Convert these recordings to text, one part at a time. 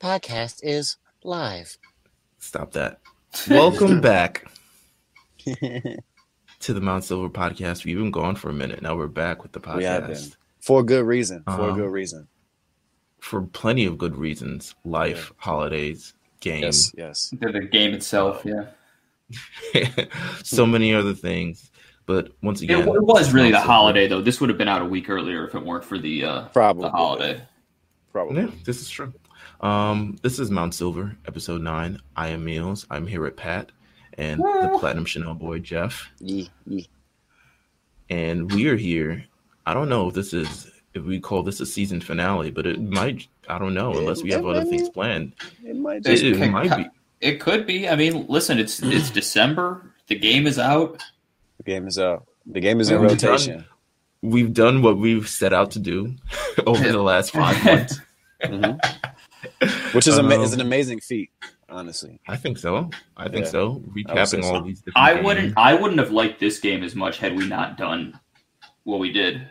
podcast is live. Stop that. Welcome back to the Mount Silver podcast. We've been gone for a minute. Now we're back with the podcast. We have been. For good reason. For a Um, good reason. For plenty of good reasons. Life, holidays, games, Yes, yes. The, the game itself, yeah. so many other things. But once again, it was really the holiday, though. This would have been out a week earlier if it weren't for the uh, Probably. the holiday. Probably. Yeah, this is true. Um, this is Mount Silver, episode nine. I am Meelz. I'm here with Pat and the Platinum Chanel boy Jeff, Yee, yee. and we are here. I don't know if this is if we call this a season finale, but it might. I don't know unless we have It- other it- things planned. It might It- It, it- might be. It could be. I mean, listen, it's it's December. The game is out. the game is out. The game is in We've rotation. We've done what we've set out to do over the last five months. Mhm. Which is, ama- Um, is an amazing feat, honestly. I think so. I think Yeah. so. I would say Recapping all these. Different I games. wouldn't. I wouldn't have liked this game as much had we not done what we did.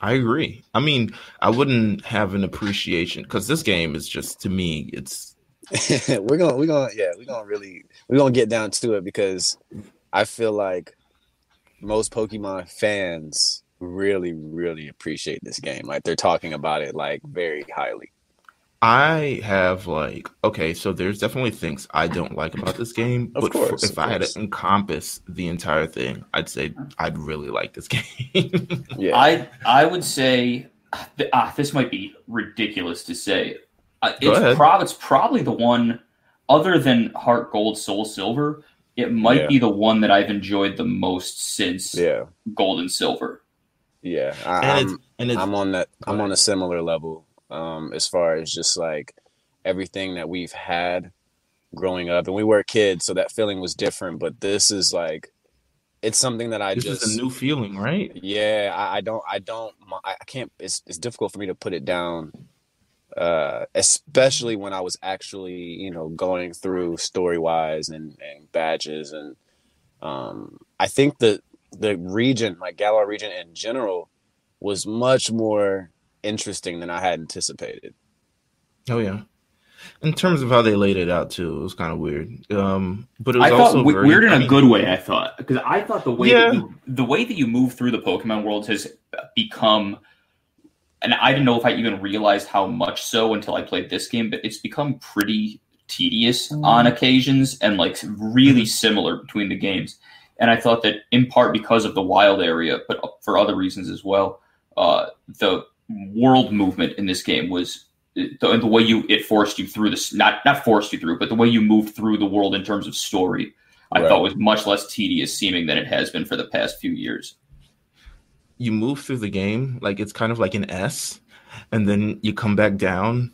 I agree. I mean, I wouldn't have an appreciation because this game is just to me, it's we're gonna we're gonna yeah we're gonna really we're gonna get down to it because I feel like most Pokemon fans really really appreciate this game. Like they're talking about it like very highly. I have like okay, so there's definitely things I don't like about this game, Of but course, if of I had to encompass the entire thing, I'd say I'd really like this game. Yeah. I I would say th- ah, this might be ridiculous to say. Uh, Go ahead. it's, prob- it's probably the one, other than Heart Gold, Soul Silver. It might Yeah. be the one that I've enjoyed the most since yeah. Gold and Silver. Yeah. I, and I'm, it's and it's I'm on that. I'm on a similar level um, as far as just like everything that we've had growing up, and we were kids, so that feeling was different. But this is like, it's something that I this just is a new feeling, right? yeah. I, I don't. I don't. I can't. It's it's difficult for me to put it down. Uh, especially when I was actually, you know, going through story wise and, and badges and um, I think the the region, like Galar region in general, was much more interesting than I had anticipated. Oh yeah. In terms of how they laid it out too, it was kind of weird. Um, but it was I also thought very, weird in I a mean, good way. I thought because I thought the way Yeah. that you, the way that you move through the Pokemon world has become, and I didn't know if I even realized how much so until I played this game, but it's become pretty tedious on occasions and like really similar between the games. And I thought that in part because of the wild area, but for other reasons as well, uh, the world movement in this game was the, the way you it forced you through this not not forced you through, but the way you moved through the world in terms of story, I Right. thought was much less tedious seeming than it has been for the past few years. you move through the game like it's kind of like an S, and then you come back down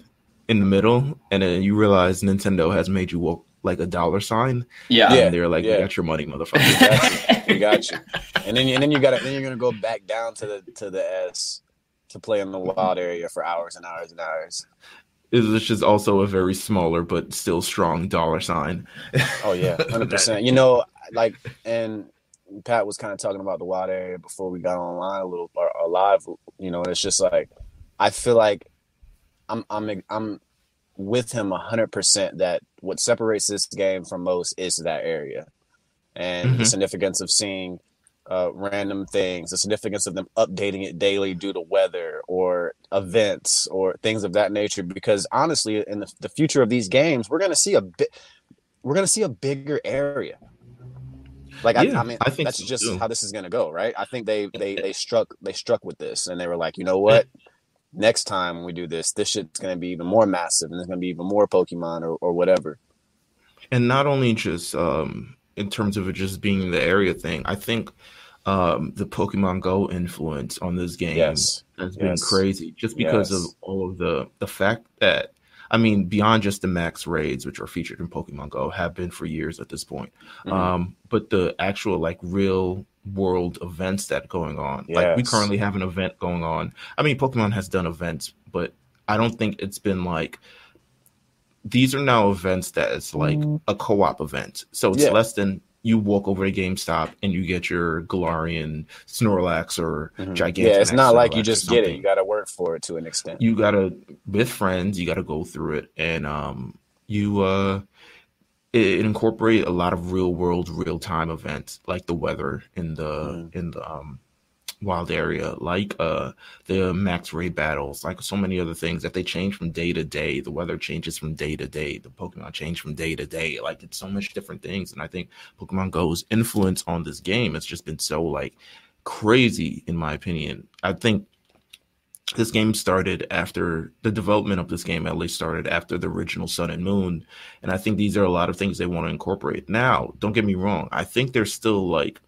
in the middle, and then you realize Nintendo has made you walk like a dollar sign, Yeah. Yeah. and they're like, yeah. "We got your money, motherfucker." Got you. We got you. And then and then you got to then you're gonna go back down to the to the S to play in the wild area for hours and hours and hours. It's is also a very smaller but still strong dollar sign. Oh yeah, hundred percent. You know, like and Pat was kind of talking about the wild area before we got online a little or, or live. You know, and it's just like I feel like I'm I'm I'm with him hundred percent that what separates this game from most is that area and the Mhm. significance of seeing uh, random things, the significance of them updating it daily due to weather or events or things of that nature. Because honestly, in the, the future of these games, we're gonna see a bit, we're gonna see a bigger area. Like Yeah, I, I mean, I think that's so, just too. how this is gonna go, right? I think they they they struck they struck with this, and they were like, you know what? Next time we do this, this shit's gonna be even more massive, and there's gonna be even more Pokemon or, or whatever. and not only just um, in terms of it just being the area thing, I think um, the Pokemon Go influence on this game Yes, has been Yes. crazy, just because Yes. of all of the the fact that I mean, beyond just the max raids, which are featured in Pokemon Go, have been for years at this point. Mhm. Um, but the actual like real world events that are going on, like we currently have an event going on. I mean, Pokemon has done events, but I don't think it's been like these are now events that it's like a co-op event. So it's Yeah. less than you walk over to GameStop and you get your Galarian Snorlax or Mhm. Gigantamax. Yeah, it's not like you just get it. You got to work for it to an extent. you gotta with friends you gotta go through it and um you uh it, it incorporate a lot of real world real time events like the weather in the Mhm. in the um wild area like uh the max raid battles like so many other things that they change from day to day. The weather changes from day to day. The pokemon change from day to day. Like it's so much different things and i think pokemon go's influence on this game has just been so like crazy in my opinion. I think this game started after the development of this game at least started after the original sun and moon and i think these are a lot of things they want to incorporate. Now don't get me wrong i think there's still like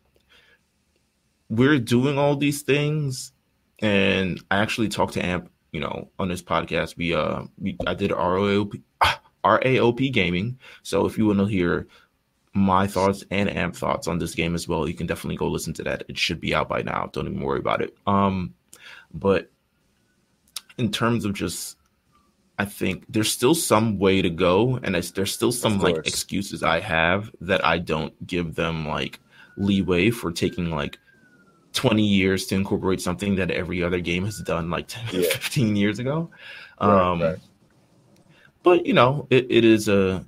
we're doing all these things and i actually talked to amp you know on this podcast. We uh we i did raop raop gaming. So if you want to hear my thoughts and amp thoughts on this game as well you can definitely go listen to that. It should be out by now. Don't even worry about it. Um but in terms of just I think there's still some way to go, and it's, there's still some like excuses I have that I don't give them like leeway for taking like 20 years to incorporate something that every other game has done like 10 Yeah. 15 years ago. Right, um, right. But you know, it, it is a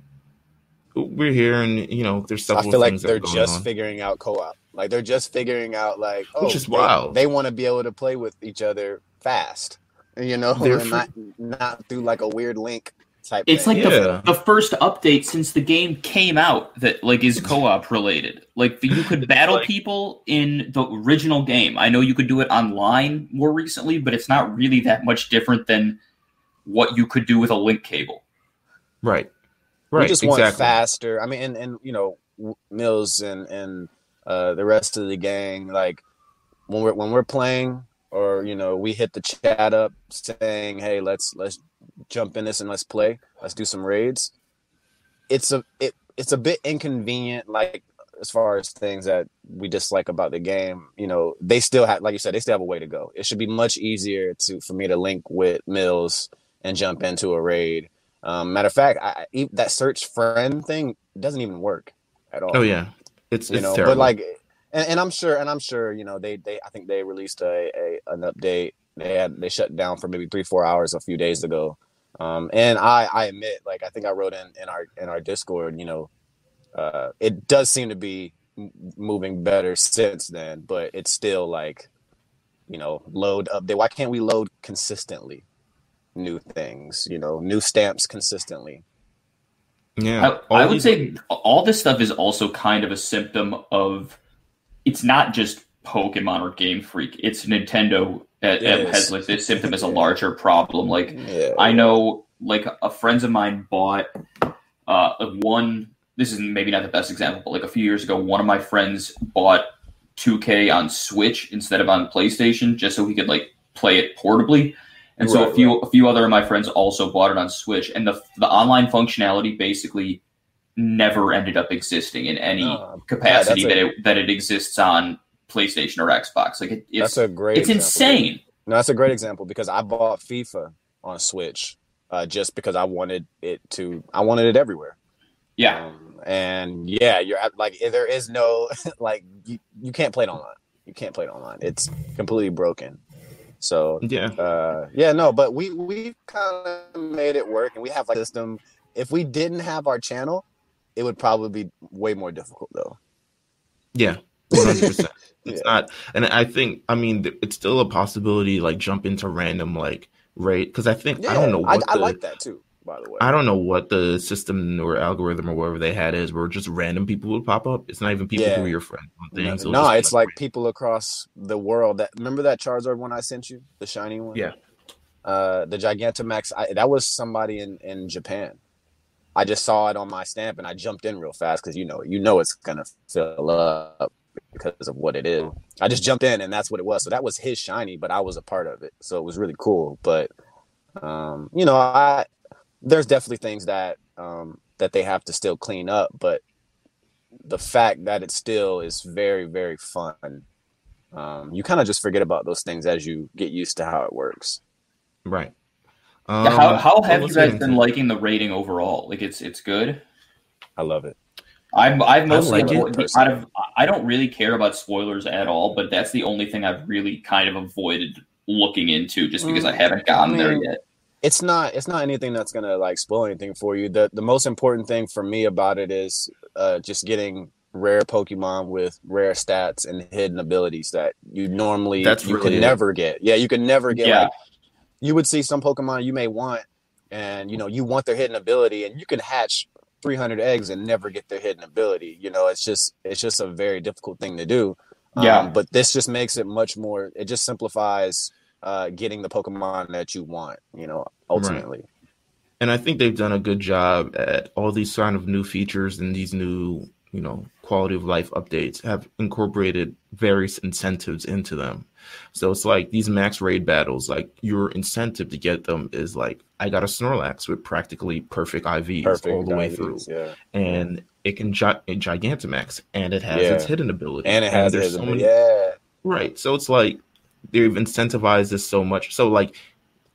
we're here, and you know, there's I several feel like they're that are going just on. figuring out co-op. Like they're just figuring out like oh, Which is they- wild. They, want to be able to play with each other fast, you know, They're and not not through like a weird link type. It's thing. like Yeah. the, the first update since the game came out that like is co-op related. Like you could battle Like- people in the original game. I know you could do it online more recently, but it's not really that much different than what you could do with a link cable. right, we right, just want faster. I mean, and and you know, Mills and and uh, the rest of the gang, like when we're when we're playing, or you know, we hit the chat up saying, "Hey, let's let's jump in this and let's play. Let's do some raids." It's a it it's a bit inconvenient, like as far as things that we dislike about the game. You know, they still have, like you said, they still have a way to go. It should be much easier to for me to link with Mills and jump into a raid. Um, matter of fact, I, that search friend thing doesn't even work at all. Oh yeah, it's you it's know, terrible. but like, and, and I'm sure, and I'm sure, you know, they they I think they released a, a an update. They had they shut down for maybe three four hours a few days ago. Um, and I I admit, like I think I wrote in in our in our Discord, you know, uh, it does seem to be moving better since then, but it's still like, you know, load update. Why can't we load consistently? New things, you know, new stamps consistently. yeah, I, I would these- say all this stuff is also kind of a symptom of it's not just Pokemon or Game Freak. It's Nintendo that, It has like this symptom as a larger problem. Like Yeah, I know, like, a friends of mine bought uh, one. This is maybe not the best example, but like a few years ago, one of my friends bought 2K on Switch instead of on PlayStation, just so he could like play it portably. And so a Right, few a few other of my friends also bought it on Switch, and the the online functionality basically never ended up existing in any Uh, capacity yeah, that that's it that it exists on PlayStation or Xbox. Like it, it's that's a great. it's example. insane. No, that's a great example because I bought FIFA on Switch uh, just because I wanted it to. I wanted it everywhere. Yeah. Um, and yeah, you're at- like there is no like you, you can't play it online. You can't play it online. It's completely broken. So yeah, uh, yeah, no, but we we kind of made it work, and we have like a system. If we didn't have our channel, it would probably be way more difficult though. yeah, one hundred percent. It's Yeah. not, and I think, I mean, it's still a possibility. Like jump into random like rate because I think I don't know I, what I the like that too. By the way, I don't know what the system or algorithm or whatever they had is, where just random people would pop up. It's not even people Yeah. who are your friends No, things. No, just be it's like people across the world. That remember that Charizard one I sent you, the shiny one. Yeah. Uh, the Gigantamax. I, that was somebody in in Japan. I just saw it on my stamp and I jumped in real fast because you know you know it's gonna fill up because of what it is. I just jumped in and that's what it was. So that was his shiny, but I was a part of it, so it was really cool. But um, you know, I there's definitely things that um that they have to still clean up, but the fact that it still is very very fun um, you kind of just forget about those things as you get used to how it works right. Yeah, how Um, how have you guys been liking the rating overall? Like it's it's good. i love it I'm I've mostly like it, avoid- personally. out of I don't really care about spoilers at all, but that's the only thing I've really kind of avoided looking into just because I Mm, haven't gotten I there yet. it's not it's not anything that's gonna like spoil anything for you. The the most important thing for me about it is uh just getting rare Pokemon with rare stats and hidden abilities that you normally That's you really could it. never get. Yeah, you could never get Yeah. like you would see some Pokemon you may want and you know you want their hidden ability and you can hatch 300 eggs and never get their hidden ability. You know, it's just it's just a very difficult thing to do. Yeah. Um, but this just makes it much more it just simplifies uh getting the Pokemon that you want, you know, ultimately. and I think they've done a good job at all these kind of new features and these new, you know, quality of life updates have incorporated various incentives into them. So it's like these max raid battles, like your incentive to get them is like I got a Snorlax with practically perfect IVs Perfect all the way through, Yeah. and it can gi- Gigantamax, and it has its hidden ability, And it has there's so many Yeah. Right. So it's like they've incentivized this so much. So like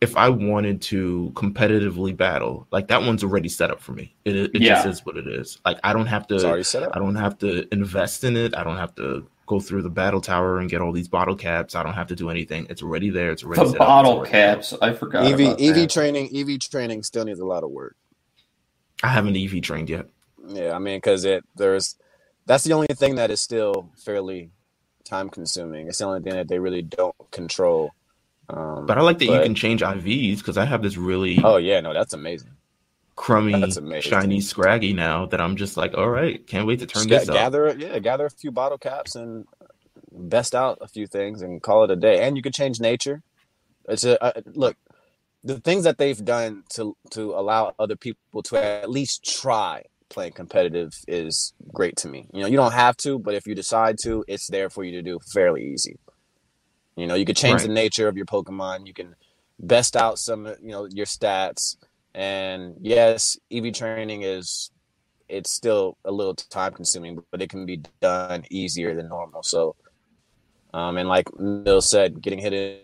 if I wanted to competitively battle, like that one's already set up for me. It it Yeah. just is what it is. Like I don't have to already set up. I don't have to invest in it. I don't have to go through the battle tower and get all these bottle caps. I don't have to do anything. It's already there. It's already The set bottle already- caps, I forgot. EV about EV that. training EV training still needs a lot of work. I haven't EV trained yet. Yeah, I mean, because it there's that's the only thing that is still fairly time consuming. It's the only thing that they really don't control. Um, But I like that you can change IVs because I have this really Oh yeah, no, that's amazing. Crummy, shiny Scraggy now that I'm just like, all right, can't wait to turn Just this ga- up. gather yeah, gather a few bottle caps and best out a few things and call it a day. And you can change nature. It's a uh, look. The things that they've done to to allow other people to at least try playing competitive is great to me. You know, you don't have to, but if you decide to, it's there for you to do fairly easy. You know, you could change the nature of your Pokemon. You can best out some, you know, your stats. And yes, EV training is it's still a little time consuming, but it can be done easier than normal. So, um, and like Mill said, getting hidden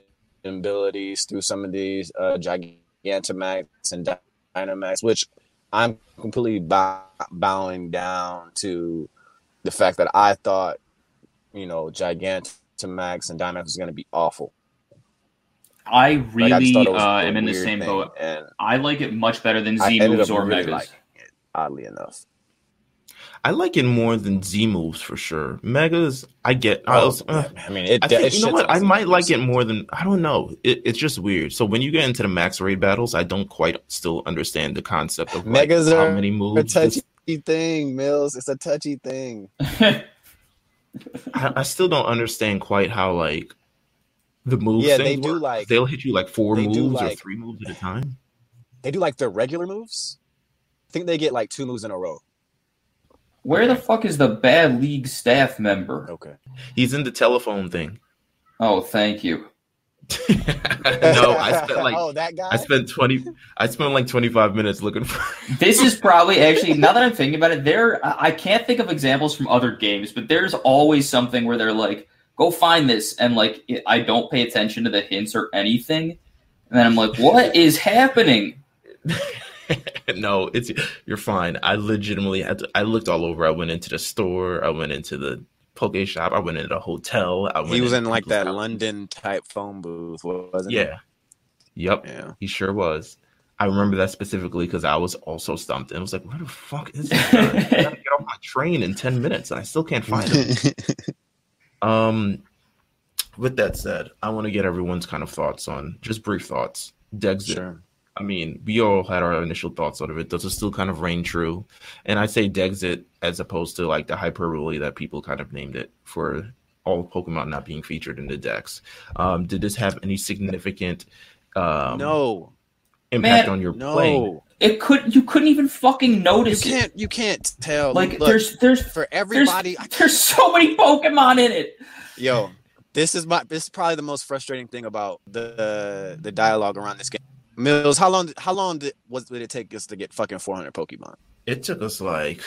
abilities through some of these uh, Gigantamax and Dynamax, which I'm completely bow- bowing down to the fact that I thought, you know, Gigantamax and Dynamax was going to be awful. I Like, I really just thought it was uh, am in the same thing, boat. and I like it much better than Z moves or really megas. it, oddly enough. I like it more than Z moves for sure. Megas, I get. I, Oh, was, uh, I mean, it, I think it you know what? I might like it more than I don't know. It, it's just weird. So when you get into the max raid battles, I don't quite still understand the concept of like, Megas how are many a moves. touchy this- thing, Mills. It's a touchy thing. I, I still don't understand quite how like the moves. Yeah, they do work. like- they'll hit you like four they do moves or three moves at a time. They do like their regular moves. I think they get like two moves in a row. Where the fuck is the bad league staff member? Okay. He's in the telephone thing. Oh, thank you. no, I spent like oh that guy. I spent twenty. I spent like twenty five minutes looking for. This is probably actually now that I'm thinking about it, there I I can't think of examples from other games, but there's always something where they're like, "Go find this," and like it- I don't pay attention to the hints or anything, and then I'm like, "What is happening?" no, it's you're fine. I legitimately had to. I looked all over. I went into the store. I went into the poke shop. I went into the hotel. I went he was in like that house. London type phone booth, wasn't he? Yeah. Yep. Yeah. He sure was. I remember that specifically because I was also stumped and I was like, "Where the fuck is this guy? I gotta get off my train in ten minutes and I still can't find him." um, with that said, I want to get everyone's kind of thoughts on just brief thoughts. Dexit. sure. I mean, we all had our initial thoughts out of it. Does it still kind of reign true? And I say Dexit as opposed to like the hyperbole that people kind of named it for all Pokemon not being featured in the Dex. Um, did this have any significant um, no, impact Man, on your playing? no. It could you couldn't even fucking notice it. can't. You can't tell. Like Look, there's there's for everybody. I- there's so many Pokemon in it. Yo, this is my. This is probably the most frustrating thing about the the dialogue around this game. Mills, how long? How long did was did it take us to get fucking 400 Pokemon? It took us like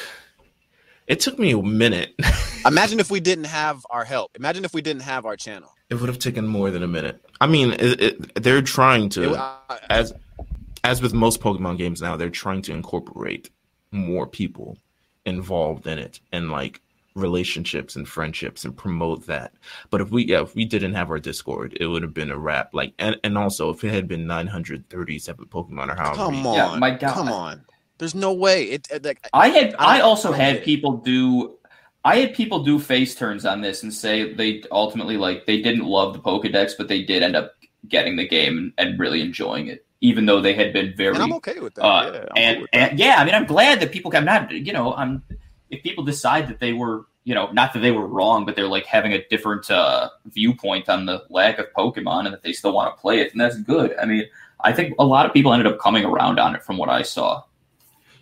it took me a minute. Imagine if we didn't have our help. Imagine if we didn't have our channel. it would have taken more than a minute. I mean, it, it, they're trying to It- I- as as with most Pokemon games now, they're trying to incorporate more people involved in it and like relationships and friendships and promote that. But if we yeah, if we didn't have our Discord, it would have been a wrap. Like and, and also if it had been 937 Pokemon or however Come on, Yeah, my God. come on. There's no way. It, it like I had I I also had it. people do I had people do face turns on this and say they ultimately like they didn't love the Pokedex, but they did end up getting the game and really enjoying it, even though they had been very and I'm okay with that. uh, yeah, I'm and, with that. and yeah, I mean, I'm glad that people. I'm not, you know, I'm. If people decide that they were, you know, not that they were wrong, but they're like having a different uh, viewpoint on the lack of Pokemon, and that they still want to play it, and that's good. I mean, I think a lot of people ended up coming around on it from what I saw.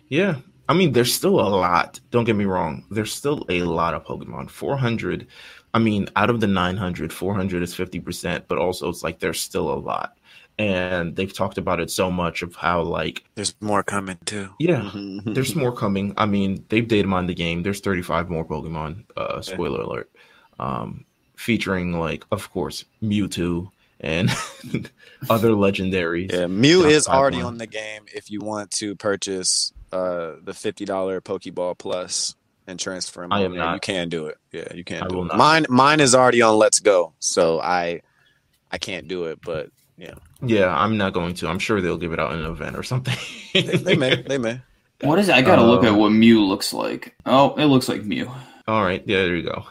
Yeah. I mean, there's still a lot. Don't get me wrong. There's still a lot of Pokemon. 400. I mean, out of the 900, 400 is 50%, but also it's like there's still a lot. And they've talked about it so much of how, like, There's more coming too. yeah, there's more coming. I mean, they've dated on the game. There's 35 more Pokemon. Uh, spoiler alert. Um, featuring like, of course, Mewtwo and other legendaries. Yeah, Mew Top is already one. on the game if you want to purchase uh the fifty dollar Pokeball Plus and transfer him. I am there. You can do it. Yeah, you can I do will it. not. Mine mine is already on Let's Go, so I I can't do it, but Yeah, Yeah, I'm not going to. I'm sure they'll give it out in an event or something. they, they may they may. What is it? I gotta look Uh, at what Mew looks like. Oh, it looks like Mew. All right, yeah, there you go.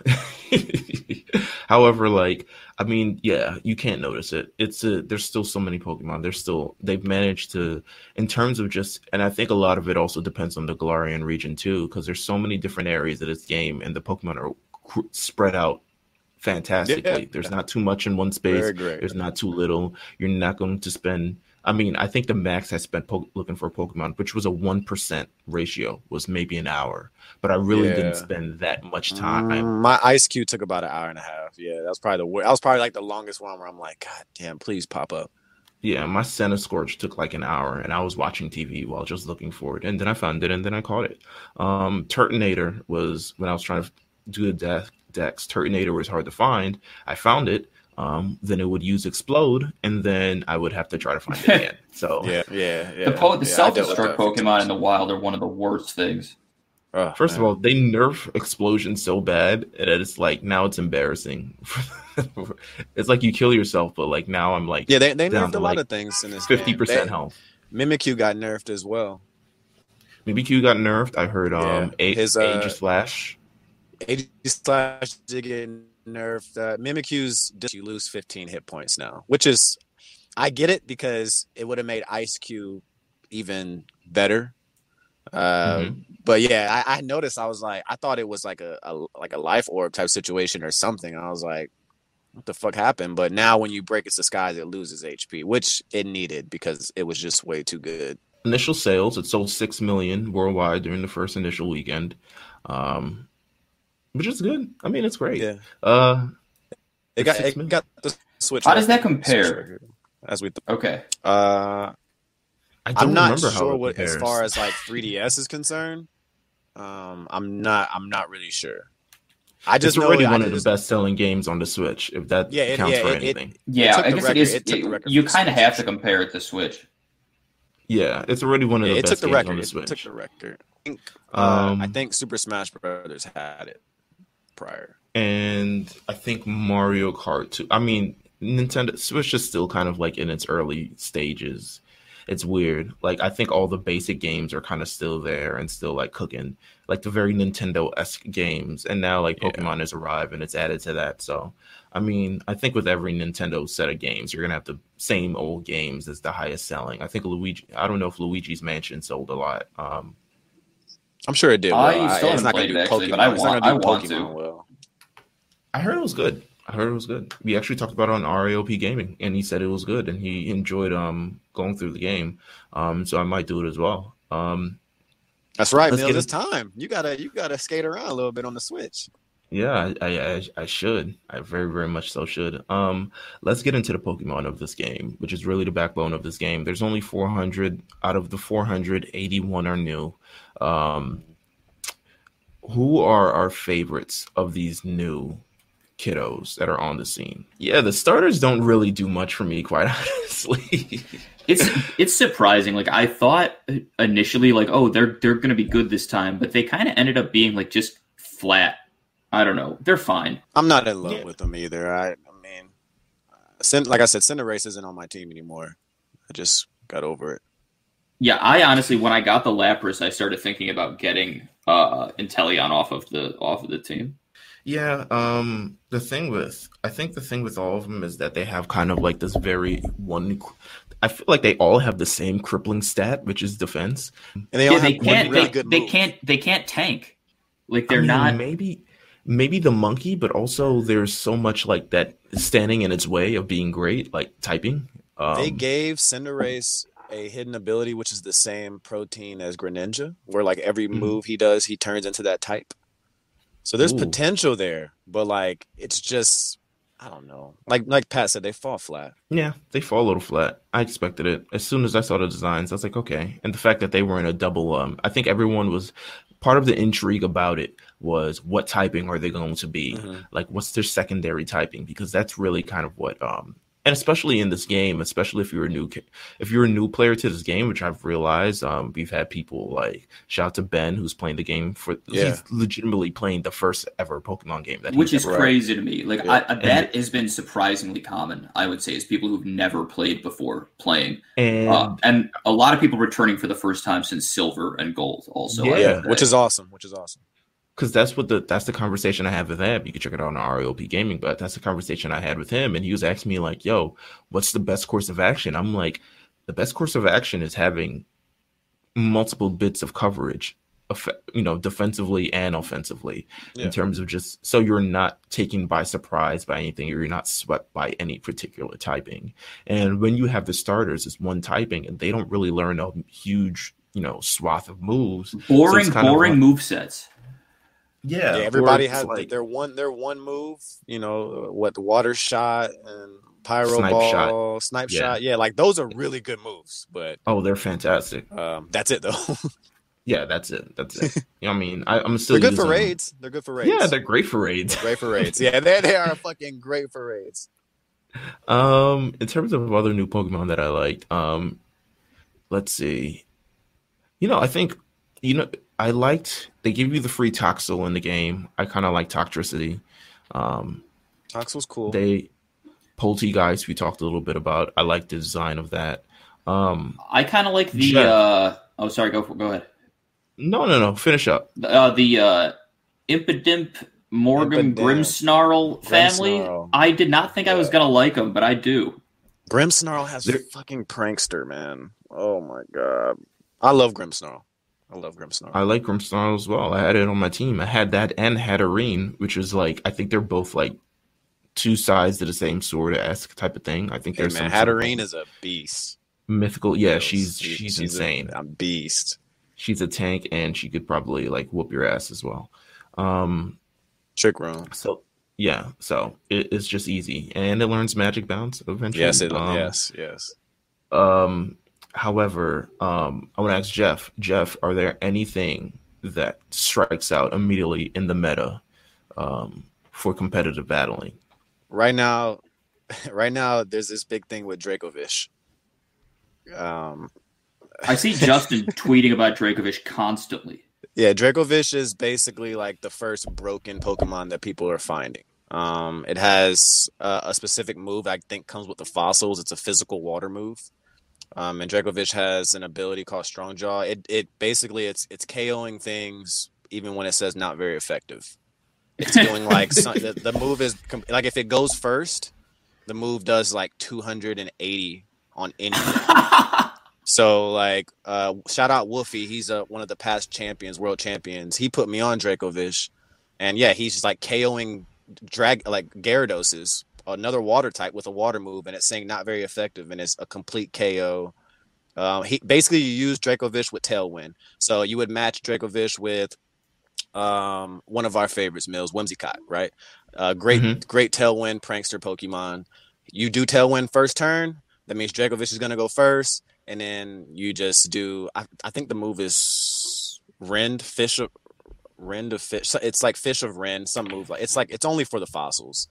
However, like, I mean, yeah, you can't notice it. It's a there's still so many Pokemon. There's still they've managed to, in terms of just, and I think a lot of it also depends on the Galarian region too, because there's so many different areas of this game, and the Pokemon are cr- spread out fantastically. Yeah. There's not too much in one space. There's not too little. You're not going to spend. I mean, I think the max I spent po- looking for a Pokemon, which was a one percent ratio, was maybe an hour. But I really Yeah. didn't spend that much time. Mm, my Eiscue took about an hour and a half. Yeah, that was probably the wor- that was probably like the longest one where I'm like, God damn, please pop up. Yeah, my Centiskorch took like an hour, and I was watching TV while just looking for it, and then I found it, and then I caught it. Um, Turtonator was when I was trying to do the deck decks. Turtonator was hard to find. I found it. Um, then it would use Explode, and then I would have to try to find it again. So Yeah, yeah, yeah. the po- the yeah, self dealt with destruct that a few Pokemon in the wild are one of the worst things. Oh, First of all, they nerf explosion so bad that it's like now it's embarrassing. it's like you kill yourself, but like now I'm like yeah, they they down nerfed to, a lot like, of things in this. fifty percent They- health. Mimikyu got nerfed as well. Mimikyu got nerfed. I heard um Yeah, A- his, uh, Aegislash. AD slash did get nerfed. Uh, Mimikyu's you lose 15 hit points now, which is I get it because it would have made Eiscue even better. Uh, Mhm. But yeah, I, I noticed. I was like, I thought it was like a, a like a life orb type situation or something. I was like, what the fuck happened? But now when you break its disguise, it loses HP, which it needed because it was just way too good. initial sales it sold 6 million worldwide during the first initial weekend um which is good i mean it's great Yeah, uh it got it million. got the switch. How does that compare? record, As we, th- Okay. uh, i don't I'm not remember how sure it what as far as like 3ds is concerned. Um, I'm not. I'm not really sure. I just it's know already I one of the best selling games on the switch if that Yeah, it- counts yeah, for it- it- anything Yeah, took I the guess record- it is. it took the it- record you kind of have to compare it to Switch. yeah it's already one of Yeah, the it took best the games record. on the It took the record. I think, uh, I Um, think Super Smash Brothers had it prior. and i think mario kart too i mean nintendo switch is still kind of like in its early stages. It's weird. Like i think all the basic games are kind of still there and still like cooking. Like the very nintendo-esque games. And now like Yeah. pokemon has arrived and it's added to that. So i mean i think with every nintendo set of games you're gonna have the same old games as the highest selling. I think luigi i don't know if luigi's mansion sold a lot um I'm sure it did. Well. I I, still it's haven't gonna played do it, actually, Pokemon. but I it's not want- gonna do I want to. Well. I heard it was good. I heard it was good. We actually talked about it on RAOP Gaming, and he said it was good, and he enjoyed um going through the game. Um, so I might do it as well. Um, That's right, Let's Mills. It's time. You gotta you gotta skate around a little bit on the Switch. Yeah, I, I I- should. I very very much so should. Um, let's get into the Pokemon of this game, which is really the backbone of this game. There's only 400 out of the 481 are new. Um, who are our favorites of these new kiddos that are on the scene? Yeah, the starters don't really do much for me, quite honestly. It's it's surprising. Like I thought initially, like oh they're they're gonna be good this time, but they kind of ended up being like just flat. I don't know. They're fine. I'm not in love Yeah. with them either. I, I mean, uh, like I said, Cinderace isn't on my team anymore. I just got over it. Yeah, I honestly, when I got the Lapras, I started thinking about getting uh Inteleon off of the off of the team. Yeah, um, the thing with I think the thing with all of them is that they have kind of like this very one. I feel like they all have the same crippling stat, which is defense. And they yeah, all they can't. one really they, good they move. can't. They can't tank. Like they're mean, not. maybe maybe the monkey, but also there's so much like that standing in its way of being great, like typing. Um, they gave Cinderace a hidden ability, which is the same Protean as Greninja, where like every Mhm. move he does, he turns into that type. So there's Ooh. potential there, but like it's just I don't know. Like like Pat said, they fall flat. Yeah, they fall a little flat. I expected it. As soon as I saw the designs, I was like, okay. And the fact that they were in a double, um, I think everyone was part of the intrigue about it was what typing are they going to be? Mhm. Like, what's their secondary typing? Because that's really kind of what, um, and especially in this game, especially if you're a new, if you're a new player to this game, which I've realized, um, we've had people like shout out to Ben who's playing the game for, Yeah. he's legitimately playing the first ever Pokemon game that which he's is ever- crazy to me. Like Yeah. I, I, that has been surprisingly common. I would say is people who've never played before playing, and uh, and a lot of people returning for the first time since silver and gold. Also, I Yeah, which is awesome. Which is awesome. Because that's what the that's the conversation I had with him. You can check it out on ROP Gaming, but that's the conversation I had with him, and he was asking me like, "Yo, what's the best course of action?" I'm like, "The best course of action is having multiple bits of coverage, you know, defensively and offensively, Yeah. in terms of just so you're not taken by surprise by anything, or you're not swept by any particular typing. And when you have the starters, it's one typing, and they don't really learn a huge, you know, swath of moves. boring, of boring like- move sets. Yeah, yeah, everybody has like- their one their one move. You know what? The water shot and pyro Snipe ball, shot. snipe Yeah. shot. Yeah, like those are really good moves. But Oh, they're fantastic. um, that's it though. Yeah, that's it. That's it. You know I mean, I, I'm still they're good for using- raids. They're good for raids. Yeah, they're great for raids. great for raids. Yeah, they they are fucking great for raids. Um, in terms of other new Pokemon that I liked, um, let's see. You know, I think you know I liked they give you the free Toxel in the game. I kind of like Toxtricity. Um, Toxel's cool. they Polteageist we talked a little bit about. I like the design of that. Um, I kind of like the. Jeff. Uh, oh, sorry. Go for, go ahead. no, no, no. Finish up. Uh, the uh, Impidimp Morgrem Impidimp. Grimmsnarl family. Grimmsnarl. I did not think I was gonna like them, but I do. Grimmsnarl has They're- fucking prankster, man. Oh my god. I love Grimmsnarl. I love Grimmsnarl. I like Grimmsnarl as well. I had it on my team. I had that and Hatterene, which is like I think they're both like two sides of the same sword esque type of thing. I think hey, there's man, some Hatterene is a beast. mythical. Yeah, she's she- she's, a- insane. A, beast. she's a tank and she could probably like whoop your ass as well. Um, Trick room. so yeah, so it, it's just easy and it learns magic bounce eventually. Yes, it, um, yes, yes. Um, however, um, I want to ask Jeff. Jeff, are there anything that strikes out immediately in the meta um, for competitive battling? Right now, right now, there's this big thing with Dracovish. Um, I see Justin tweeting about Dracovish constantly. Yeah, Dracovish is basically like the first broken Pokemon that people are finding. Um, it has uh, a specific move I think comes with the fossils. It's a physical water move. Um, and Dracovish has an ability called Strong Jaw. It it basically it's it's KOing things even when it says not very effective. It's doing like some, the, the move is com- like if it goes first, the move does like 280 on anything. So like, uh, shout out Wolfey. He's uh, one of the past champions, world champions. He put me on Dracovish, and yeah, he's just like KOing drag like Gyarados another water type with a water move, and it's saying not very effective, and it's a complete KO. Um, he basically you use Dracovish with Tailwind, so you would match Dracovish with um one of our favorites, Mills Whimsicott, right? Uh, great, Mhm. great Tailwind prankster Pokemon. You do Tailwind first turn. That means Dracovish is gonna go first and then you just do I, I think the move is rend fish of rend of fish it's like fish of rend some move like it's like it's only for the fossils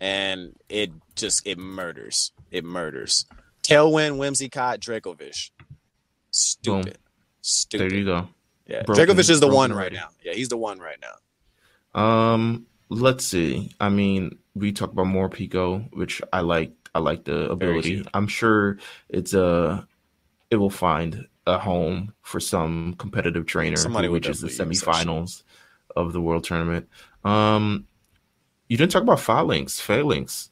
and it just it murders it murders Tailwind, Whimsicott, Dracovish. Stupid. Stupid. There you go. Yeah. Broken- Dracovish is the one right now. Yeah, he's the one right now. Um, let's see. I mean, we talk about Morpeko, which I like. I like the ability. I'm sure it's a. It will find a home for some competitive trainer Somebody would reaches the semifinals of the world tournament. Um, you didn't talk about Falinks, Falinks,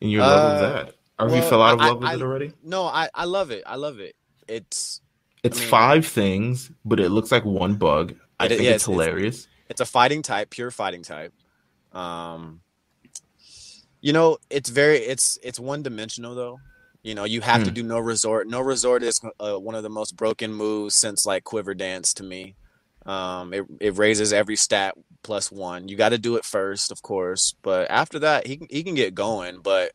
in your love of Uh, that. Or have you fell out of I- love with I- it already? No, I, I love it. I love it. It's It's mean- five things, but it looks like one bug. I It think yeah, it's it's- it's- hilarious. it's a fighting type, pure fighting type. Um, you know, it's very it's it's one dimensional though. You know, you have to Hmm. do no resort. No resort is uh, one of the most broken moves since like Quiver Dance to me. Um, it it raises every stat plus one. You got to do it first, of course, but after that, he can he can get going. But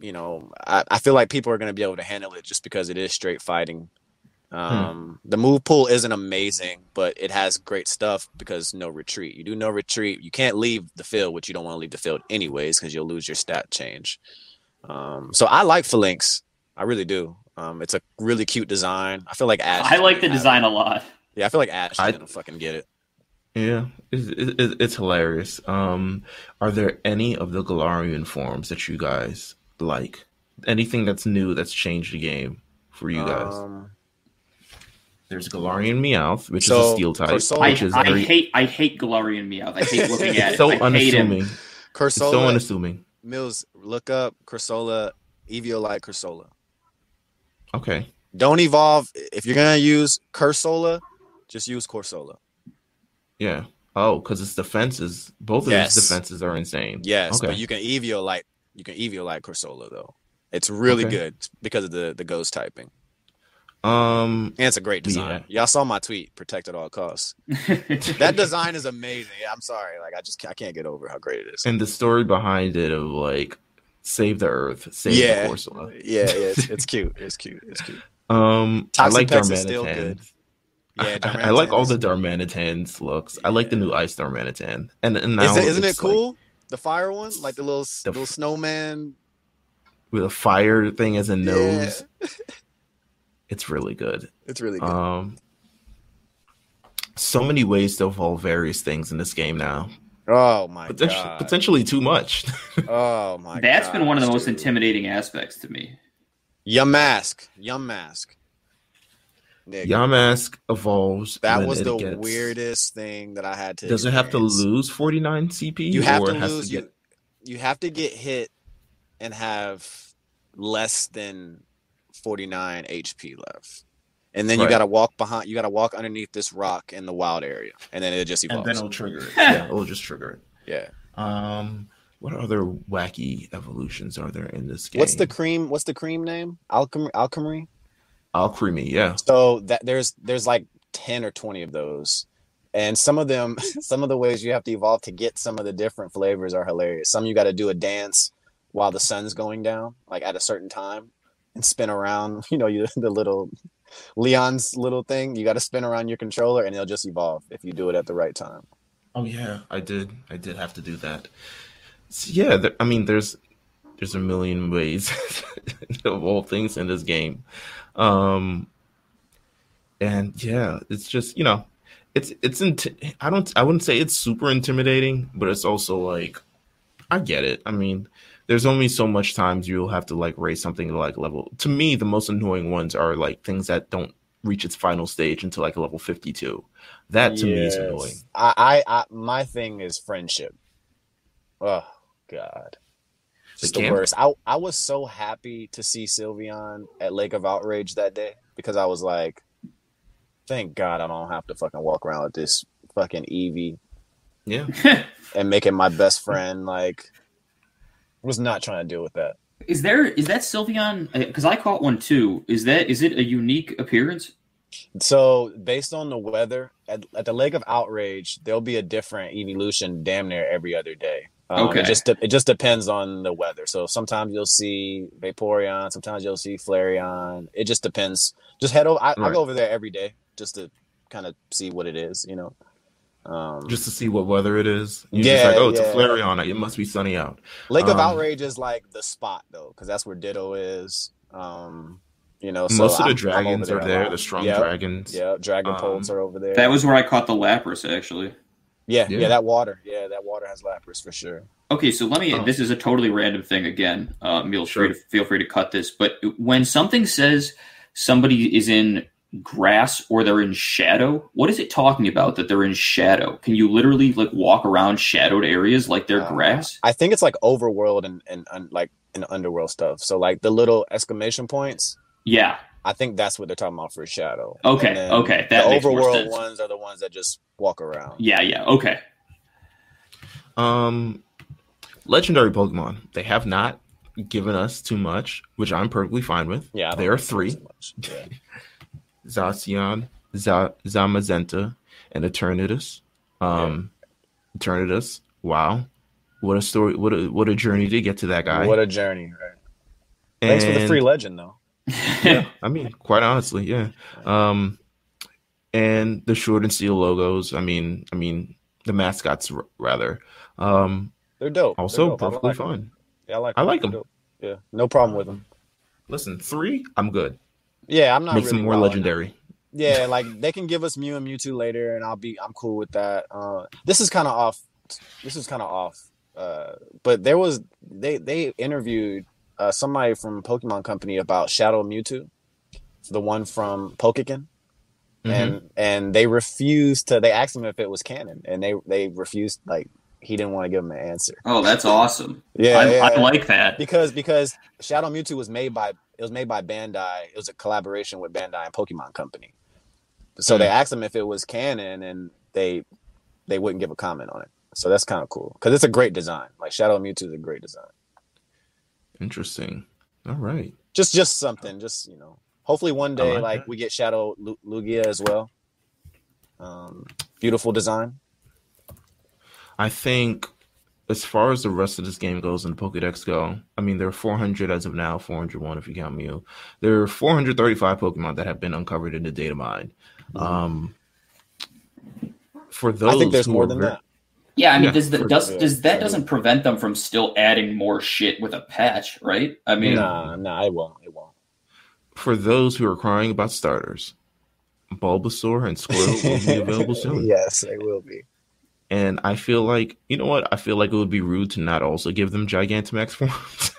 you know, I, I feel like people are going to be able to handle it just because it is straight fighting. Um, The move pool isn't amazing, but it has great stuff because no retreat. You do no retreat. You can't leave the field, which you don't want to leave the field anyways because you'll lose your stat change. Um, so I like Falinks. I really do. Um, it's a really cute design. I feel like Ash. I like the have it. design a lot. Yeah, I feel like Ash is I- gonna fucking get it. Yeah, it's, it's, it's hilarious. Um, are there any of the Galarian forms that you guys like? Anything that's new that's changed the game for you guys? Um, There's Galarian Meowth, which is a steel type, Corsola- I, which is I very hate I hate Galarian Meowth. I hate looking at it. so I hate him. unassuming. It's Cursola, so unassuming. Mills, look up Cursola, Eviolite Cursola. Okay, Don't evolve. If you're gonna use Cursola, just use Corsola. yeah. Oh, because its defenses, both of Yes. its defenses are insane. Yes, Okay. but you can Eviolite. Like, you can Eviolite like Corsola though. It's really Okay. good because of the the ghost typing, Um, and it's a great design. Yeah. Y'all saw my tweet, protect at all costs. That design is amazing. I'm sorry, like I just I can't get over how great it is. and the story behind it of like save the Earth, save Yeah. the Corsola. Yeah, yeah, it's, it's cute. It's cute. It's cute. Um, I like Toxapex is still good. Darmanitan. Yeah, I, I like all the Darmanitan Darmanitan's looks. I like the new Ice Darmanitan, and and now is. Is it, isn't it it's, like, cool? the fire one, like the little The little f- snowman. with a fire thing as a Yeah. nose. It's really good. It's really good. Um, so many ways to evolve various things in this game now. oh my Potentially, god. potentially too much. Oh my. That's been one of the gosh, most dude. intimidating aspects to me. Yamask. Yum mask. Nigga, Yamask evolves. that was the gets- weirdest thing that I had to. Does it have to lose 49 CP? You have to lose. get- you, you have to get hit and have less than 49 HP left. And then you Right. got to walk behind, you got to walk underneath this rock in the wild area. And then it just evolves. and then it'll trigger it. yeah, it'll just trigger it. yeah. Um, what other wacky evolutions are there in this game? What's the cream? What's the cream name? Alchemy. Alchemy. Alcremie? Yeah. So that there's there's like 10 or 20 of those. And some of them, some of the ways you have to evolve to get some of the different flavors are hilarious. Some you got to do a dance while the sun's going down, like at a certain time, and spin around. You know, you the little Leon's little thing. You got to spin around your controller, and it'll just evolve if you do it at the right time. Oh yeah, I did. I did have to do that. So, yeah, there, I mean, there's there's a million ways of all things in this game, um, and yeah, it's just you know, it's it's int- I don't I wouldn't say it's super intimidating, but it's also like I get it. I mean, there's only so much times you'll have to like raise something to like level. To me, the most annoying ones are like things that don't reach its final stage until like level 52. That to me is annoying. I, I, I, my thing is friendship. Oh God, The it's the worst. I, I was so happy to see Sylveon at Lake of Outrage that day because I was like, thank God I don't have to fucking walk around with this fucking Eevee Yeah. and make it my best friend. Like, was not trying to deal with that. Is there is that Sylveon? Uh, because I caught one too. Is that is it a unique appearance? So based on the weather at, at the Lake of Outrage, there'll be a different evolution damn near every other day. Um, Okay. It just de- it just depends on the weather. So sometimes you'll see Vaporeon, sometimes you'll see Flareon. It just depends. Just head over. I, I go over there every day just to kind of see what it is. You know. Um, just to see what weather it is. You're Yeah, just like, oh, it's yeah. a Flareon. It must be sunny out. Lake of um, Outrage is like the spot though, because that's where Ditto is. Um, you know, so Most of the I'm- I'm over dragons are there. The strong Yep, dragons. Yeah, dragon Um, poles are over there. That was where I caught the Lapras actually. Yeah, Yeah. yeah, that water. Yeah, that water has lapras for sure. Okay, so let me. Oh. This is a totally random thing again. Uh, feel Sure. free to feel free to cut this. But when something says somebody is in grass or they're in shadow, what is it talking about that they're in shadow? Can you literally like walk around shadowed areas like they're Uh, grass? I think it's like overworld and and, and like and underworld stuff. So like the little exclamation points. Yeah. I think that's what they're talking about for shadow. Okay, okay, that the overworld ones are the ones that just walk around. Yeah, yeah. Okay. Um, legendary Pokemon. They have not given us too much, which I'm perfectly fine with. Yeah, there are three: much. Yeah. Zacian, Z- Zamazenta, and Eternatus. Um, Eternatus. Wow, what a story! What a what a journey to get to that guy. What a journey, right? Thanks for the free legend though. Yeah, I mean, quite honestly, yeah. Um, and the Sword and Shield logos. I mean, I mean the mascots r- rather. Um, They're dope. They're also dope. I perfectly like 'em. fine. Yeah, I like. I like They're 'em. dope. Yeah, no problem with them. Listen, three, I'm good. Yeah, I'm not. Makes really them more legendary. Yeah, like they can give us Mew and Mewtwo later, and I'll be I'm cool with that. Uh, this is kind of off. This is kind of off. Uh, but there was they they interviewed uh, somebody from Pokemon Company about Shadow Mewtwo, the one from Pokkén, Mhm. and and they refused to. They asked him if it was canon, and they they refused. Like he didn't want to give him an answer. oh, that's awesome. Yeah, I, yeah. I like that. because because Shadow Mewtwo was made by it was made by Bandai. It was a collaboration with Bandai and Pokemon Company. So Hmm. they asked him if it was canon, and they they wouldn't give a comment on it. So that's kind of cool because it's a great design. Like Shadow Mewtwo is a great design. Interesting. All right. Just just something. Just you know, hopefully one day like like, we get Shadow Lu- Lugia as well. Um, beautiful design. I think as far as the rest of this game goes and the Pokedex go, I mean there are 400 as of now, 401 if you count Mew. There are 435 Pokemon that have been uncovered in the data mine. Um, for those, I think there's more than ver- that. Yeah, I mean, Yeah, does the, for- does yeah, does that doesn't prevent them from still adding more shit with a patch, right? I mean, Nah, nah, it won't. I won't. For those who are crying about starters, Bulbasaur and Squirtle will be available soon. yes, they will be. And I feel like, you know what? I feel like it would be rude to not also give them Gigantamax forms.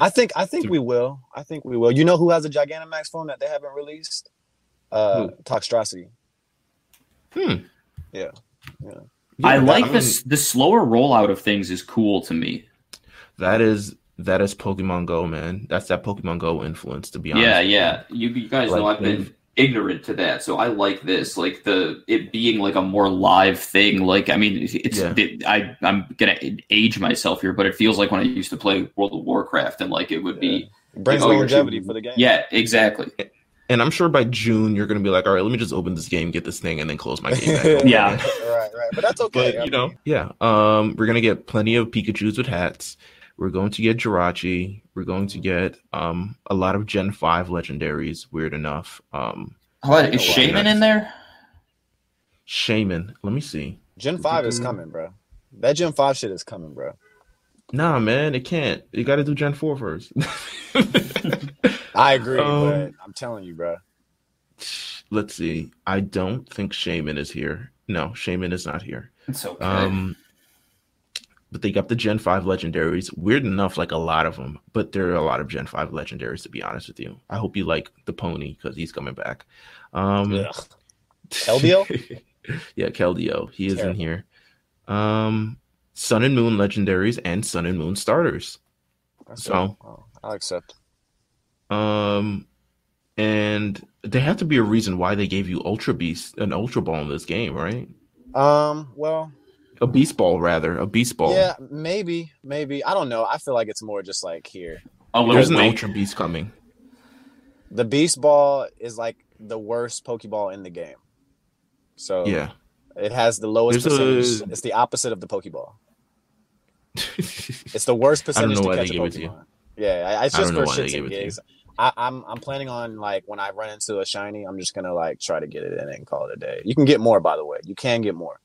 I think I think we will. I think we will. You know who has a Gigantamax form that they haven't released? Uh Who? Toxtricity. hmm. Yeah. I Yeah, like mean, this. The slower rollout of things is cool to me. That is that is Pokemon Go, man. That's that Pokemon Go influence, to be honest. Yeah, yeah. You, you guys know I've been ignorant to that, so I like this. Like the it being like a more live thing. Like I mean, it's Yeah. it, I I'm gonna age myself here, but it feels like when I used to play World of Warcraft, and like it would be. It brings Oh, you're longevity for the game. Yeah, exactly. And I'm sure by June you're gonna be like, all right, let me just open this game, get this thing, and then close my game Yeah. right, right. But that's okay. But I you know, yeah. Um, we're gonna get plenty of Pikachu's with hats. We're going to get Jirachi. We're going to get um a lot of Gen Five legendaries. Weird enough. Um, What is Shaymin in there? Shaymin. Let me see. Gen 5 is coming, bro. That Gen 5 shit is coming, bro. Nah, man, it can't. You got to do Gen Four first. I agree, Um, but I'm telling you, bro. Let's see. I don't think Shaymin is here. No, Shaymin is not here. It's okay. Um, but they got the Gen 5 legendaries. Weird enough, like a lot of them, but there are a lot of Gen 5 legendaries, to be honest with you. I hope you like the pony because he's coming back. Um, Ugh. Keldeo? yeah, Keldeo. He is in here. Um, Sun and Moon legendaries and Sun and Moon starters. That's So- it. Oh, I'll accept. Um, and there had to be a reason why they gave you Ultra Beast, an Ultra Ball in this game, right? Um, well, A Beast Ball, rather, a Beast Ball. yeah, maybe, maybe. I don't know. I feel like it's more just like here. Oh, There's an. Ultra Beast coming. The Beast Ball is like the worst Pokeball in the game. So Yeah. it has the lowest There's a- percentage. It's the opposite of the Pokeball. It's the worst I don't percentage know to why catch a gave it to you. Pokemon. Yeah, I- it's I just don't know for why they shits gave and it to you. gigs. I, I'm I'm planning on like when I run into a shiny, I'm just gonna like try to get it in and call it a day. You can get more, by the way. You can get more.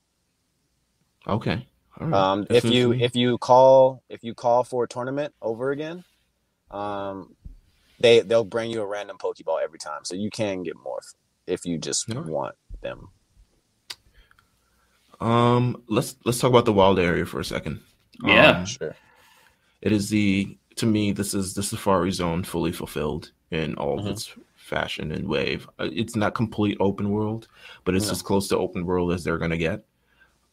okay. All right. Um, if you news to me. if you call if you call for a tournament over again, um, they they'll bring you a random Pokeball every time, so you can get more if you just Alright. want them. Um, let's let's talk about the wild area for a second. Yeah. Um, Sure. it is the to me this is the Safari Zone fully fulfilled in all of Mhm. its fashion and wave. Uh, It's not complete open world, but it's No. as close to open world as they're gonna get.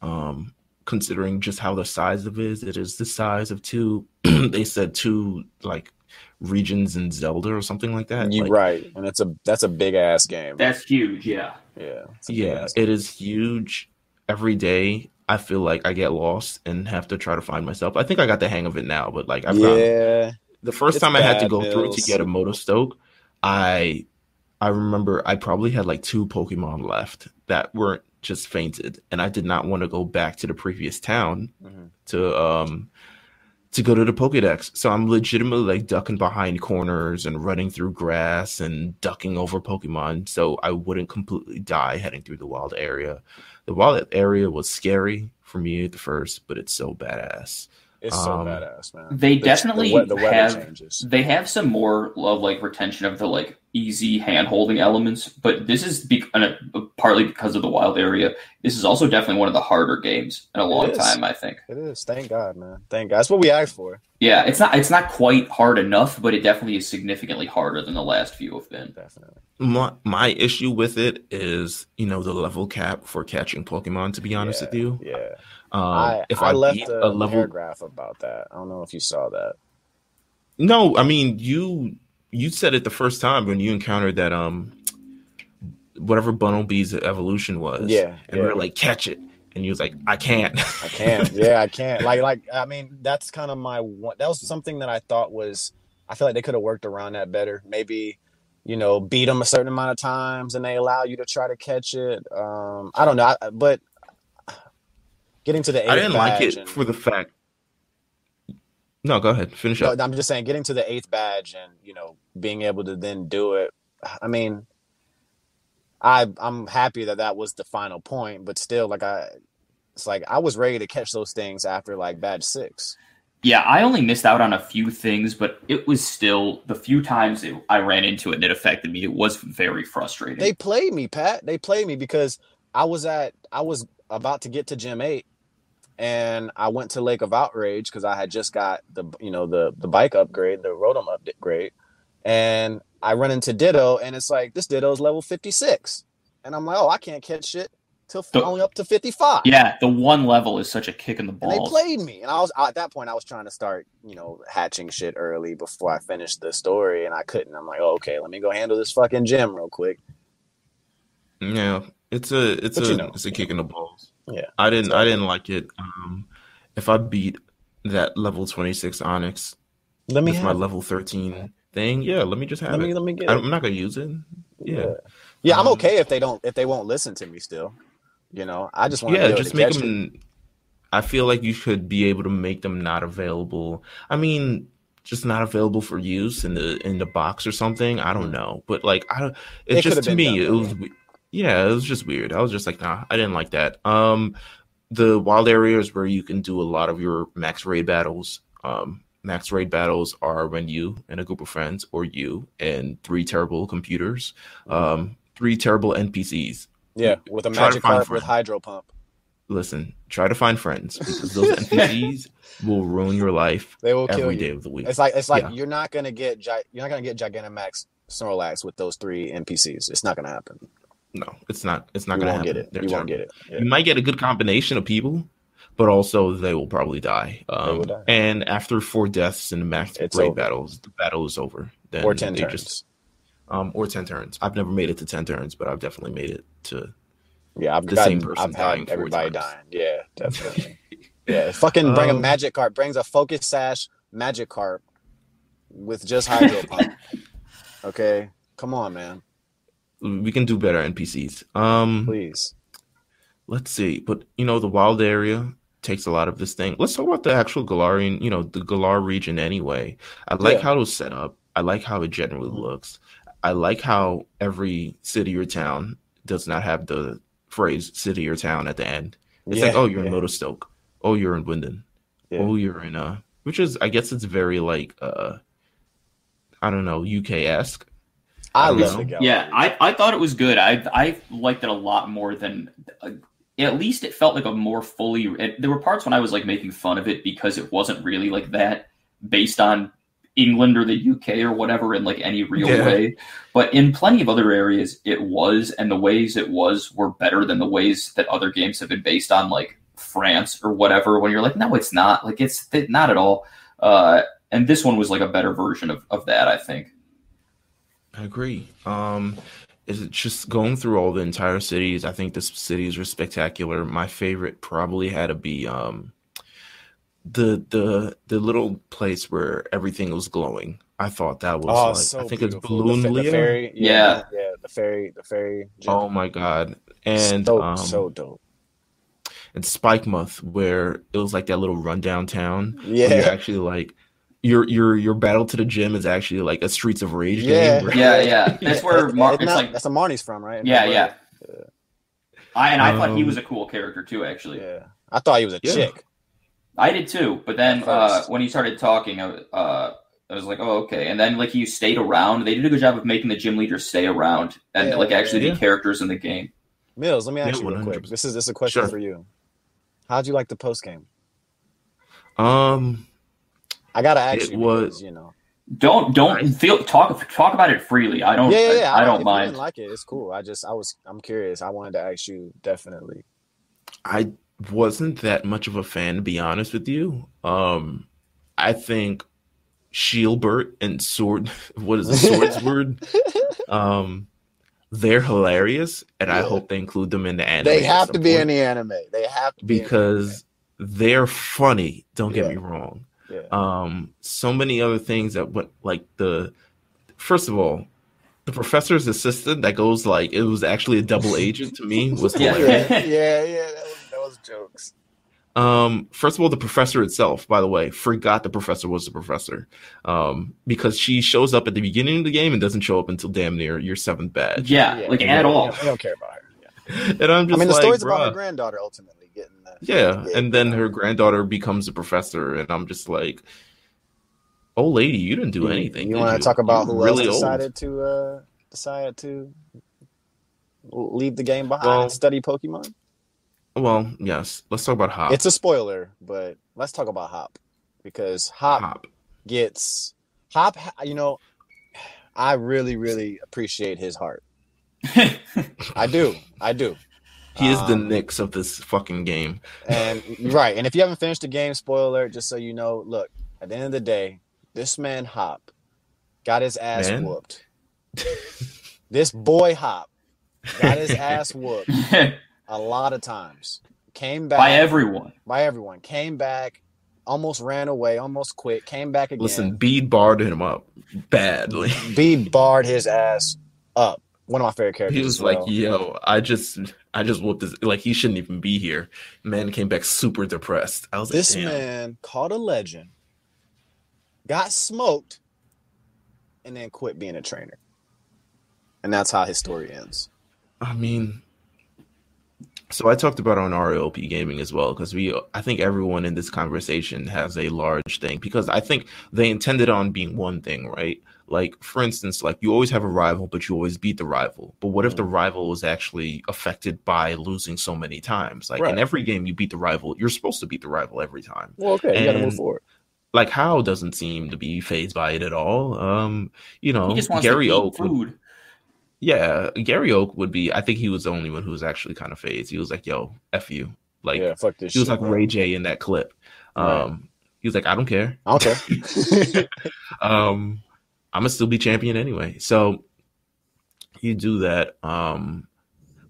Um, considering just how the size of it is, it is the size of two. they said two like regions in Zelda or something like that. You Like, right, and that's a that's a big ass game. That's huge. Yeah. yeah, it's a big Yeah, it is huge. Every day, I feel like I get lost and have to try to find myself. I think I got the hang of it now, but like I've gotten yeah, the first time I had to go through to get a Motostoke, I I remember I probably had like two Pokemon left that weren't just fainted, and I did not want to go back to the previous town Mhm. to um to go to the Pokedex. So I'm legitimately like ducking behind corners and running through grass and ducking over Pokemon so I wouldn't completely die heading through the wild area. The wild area was scary for me at the first, but it's so badass. it's so Um, badass, man. They The- definitely the, the weather have changes. they have some more of like retention of the like easy hand holding elements, but this is be- and, uh, partly because of the wild area. This is also definitely one of the harder games in a long time. I think. It is. Thank God, man. Thank God. That's what we asked for. Yeah, it's not it's not quite hard enough, but it definitely is significantly harder than the last few have been. Definitely. My my issue with it is, you know, the level cap for catching Pokemon. To be honest Yeah, with you, Yeah. um, I, if I, I, left a, a level, paragraph about that. I don't know if you saw that. no, I mean you you said it the first time when you encountered that um whatever Bunnelby's evolution was, Yeah. and yeah. we are like, catch it, and he was like, I can't, I can't. Yeah, I can't. Like, like I mean, that's kind of my one. That was something that I thought was. I feel like they could have worked around that better. Maybe, you know, beat them a certain amount of times, and they allow you to try to catch it. Um, I don't know, I, but getting to the eighth I didn't like it and- for the fact. No, go ahead, finish No, up. I'm just saying, getting to the eighth badge and you know being able to then do it. I mean, I I'm happy that that was the final point, but still, like I, it's like I was ready to catch those things after like badge six. Yeah, I only missed out on a few things, but it was still the few times it, I ran into it and it affected me. It was very frustrating. They played me, Pat. They played me because I was at I was about to get to gym eight, and I went to Lake of Outrage because I had just got the you know the the bike upgrade, the Rotom upgrade, and I run into Ditto, and it's like this Ditto's level fifty six, and I'm like, oh, I can't catch shit till The- only up to fifty five. yeah, the one level is such a kick in the And they played me, and I was at that point. I was trying to start, you know, hatching shit early before I finished the story, and I couldn't. I'm like, oh, okay, let me go handle this fucking gym real quick. Yeah, it's a it's But a you know. it's a kick in the balls. Yeah. I didn't So- I didn't like it. Um, if I beat that level twenty six Onix Let me with my it. level thirteen thing, yeah, let me just have Let me let me get. I'm not gonna use it. Yeah, Yeah, I'm Um, okay if they don't if they won't listen to me still. You know, I just want yeah, just make them. I feel like you should be able to make them not available. I mean, just not available for use in the in the box or something. I don't Mhm. know, but like I don't. It It's could've just to me, done it was. we- Yeah, it was just weird. I was just like, nah, I didn't like that. Um, the wild areas where you can do a lot of your max raid battles. Um, max raid battles are when you and a group of friends, or you and three terrible computers, um, three terrible NPCs. Yeah, with a Try Magikarp with hydro pump. Listen, try to find friends because those NPCs will ruin your life They will you. day of the week. It's like it's like Yeah. you're not gonna get gi- you're not gonna get Gigantamax Snorlax with those three NPCs. It's not gonna happen. No, it's not. It's not you gonna happen. get it. You won't get it. Yeah. You might get a good combination of people, but also they will probably die. Um, will die. And after four deaths in the max raid battles, the battle is over. Then Or ten turns. just- um, or ten turns. I've never made it to ten turns, but I've definitely made it to. yeah, I've the gotten, same person I've dying had everybody dying. Yeah, definitely. yeah, fucking bring a Um, Magikarp. Brings a focus sash Magikarp with just hydro pump. Okay, come on, man, We can do better NPCs. Um, please. let's see. But you know, the wild area takes a lot of this thing. Let's talk about the actual Galarian, you know, the Galar region anyway. I like Yeah. how it was set up. I like how it generally looks. I like how every city or town does not have the phrase city or town at the end. It's like, oh, you're yeah, in Motostoke. Oh, you're in Wyndon. Yeah. Oh, you're in uh which is I guess it's very like uh I don't know UK esque. I don't love know. Yeah, I, I thought it was good. I I liked it a lot more than. Uh, at least it felt like a more fully. It, there were parts when I was like making fun of it because it wasn't really like that based on England or the UK or whatever in like any real Yeah. way. But in plenty of other areas, it was, and the ways it was were better than the ways that other games have been based on, like France or whatever. When you're like, no, it's not. Like it's th- not at all. Uh, and this one was like a better version of, of that, I think. I agree. Um, is it just going through all the entire cities? I think the cities were spectacular. My favorite probably had to be um, the the the little place where everything was glowing. I thought that was Oh, like so I think beautiful. it's Balloon the, the fairy. Yeah. yeah, the fairy, the fairy. Oh my god! And so, um, so dope. and Spikemuth where it was like that little rundown town. Yeah, you're actually like your your your battle to the gym is actually like a Streets of Rage Yeah. game. where- Yeah, yeah. That's where Mar- Isn't it's that- like that's where Marnie's from, right? Yeah, yeah. I and I thought he Um, was a cool character too. Actually, yeah. I thought he was a Yeah. chick. I did too. But then uh, when he started talking, I, uh, I was like, oh okay. And then like he stayed around. They did a good job of making the gym leader stay around and Yeah, like actually yeah. be characters in the game. Meelz, let me ask Yeah, you real quick. 100%. This is this is a question Sure. for you. How'd you like the post game? Um, I gotta ask It you was- because you know. Don't don't Right. feel talk talk about it freely. I don't. Yeah, yeah, yeah. I, I if don't you mind. didn't like it. It's cool. I just I was I'm curious. I wanted to ask you definitely. I wasn't that much of a fan to be honest with you. Um, I think Shielbert and Sword, what is it, Swordsword? um, they're hilarious, and I hope they include them in the anime. They have to be in the anime. They have to be in the because they're funny. Don't get Yeah. me wrong. Yeah. um so many other things that went like the first of all the professor's assistant that goes like it was actually a double agent to me was Yeah. hilarious. yeah, yeah, yeah. That was, that was jokes. um first of all the professor itself by the way forgot the professor was the professor um because she shows up at the beginning of the game and doesn't show up until damn near your seventh badge yeah, like we at don't- all. We don't, we don't care about her. Yeah. and i'm just I mean, the like story's about her granddaughter ultimately getting that. yeah and then her granddaughter becomes a professor and i'm just like oh lady you didn't do You- anything You did want to talk about You're who really else old. decided to uh decided to leave the game behind Well- and study Pokemon? Well yes let's talk about hop It's a spoiler, but let's talk about Hop because Hop, hop gets Hop. You know, I really, really appreciate his heart. I do, I do. He is the Um, Knicks of this fucking game. And right, and if you haven't finished the game, spoiler, just so you know, look, at the end of the day, this man Hop got his ass Man? whooped. This boy Hop got his ass whooped a lot of times. Came back By everyone. by everyone. Came back, almost ran away, almost quit. Came back again. Listen, Bede barred him up badly. B barred his ass up. One of my favorite characters. He was like, well. "Yo, I just, I just whooped this. Like, he shouldn't even be here." Man came back super depressed. I was this like, "Damn." man caught a legend, got smoked, and then quit being a trainer. And that's how his story ends. I mean, so I talked about on RLP gaming as well because we, I think everyone in this conversation has a large thing because I think they intended on being one thing, right? Like, for instance, like you always have a rival, but you always beat the rival. But what if the rival was actually affected by losing so many times? Like Right. in every game, you beat the rival. You're supposed to beat the rival every time. Well, okay, you got to move forward. Like How doesn't seem to be phased by it at all. Um, you know, He just wants Gary Oak food. Yeah, Gary Oak would be. I think he was the only one who was actually kind of phased. He was like, "Yo, f you." Like yeah, fuck this he was shit, like bro. Ray J in that clip. Um, Right. he was like, "I don't care. I don't care. Um, I'm gonna still be champion anyway." So you do that. Um,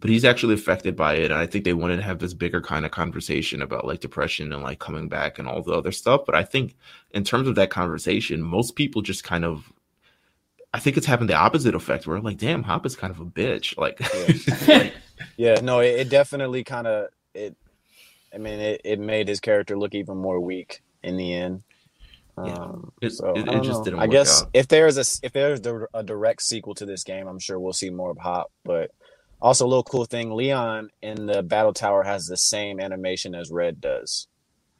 but he's actually affected by it, and I think they wanted to have this bigger kind of conversation about like depression and like coming back and all the other stuff. But I think in terms of that conversation, most people just kind of. I think it's having the opposite effect where like, damn, Hop is kind of a bitch. Like, like yeah, no, it, it definitely kind of it. I mean, it, it made his character look even more weak in the end. Yeah. Um, It- so it- I it just didn't I work guess out. if there's a if there's a direct sequel to this game, I'm sure we'll see more of Hop. But also a little cool thing, Leon in the battle tower has the same animation as Red does.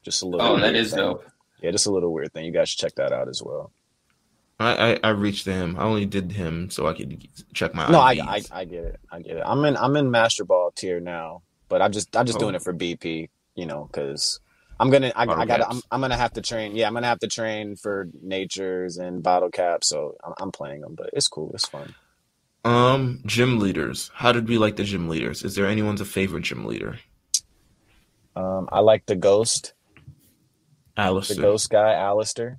Just a little. Oh, that weird is thing. dope. Yeah, just a little weird thing. You guys should check that out as well. I, I I reached him. I only did him so I could check my. No, I, I I get it. I get it. I'm in I'm in Master Ball tier now, but I'm just I'm just Oh. doing it for BP, you know, because I'm gonna I, I gotta I'm. I'm gonna have to train. Yeah, I'm gonna have to train for natures and bottle caps. So I'm, I'm playing them, but it's cool. It's fun. Um, gym leaders. How did we like the gym leaders? Is there anyone's a favorite gym leader? Um, I like the ghost, Allister. the ghost guy, Allister.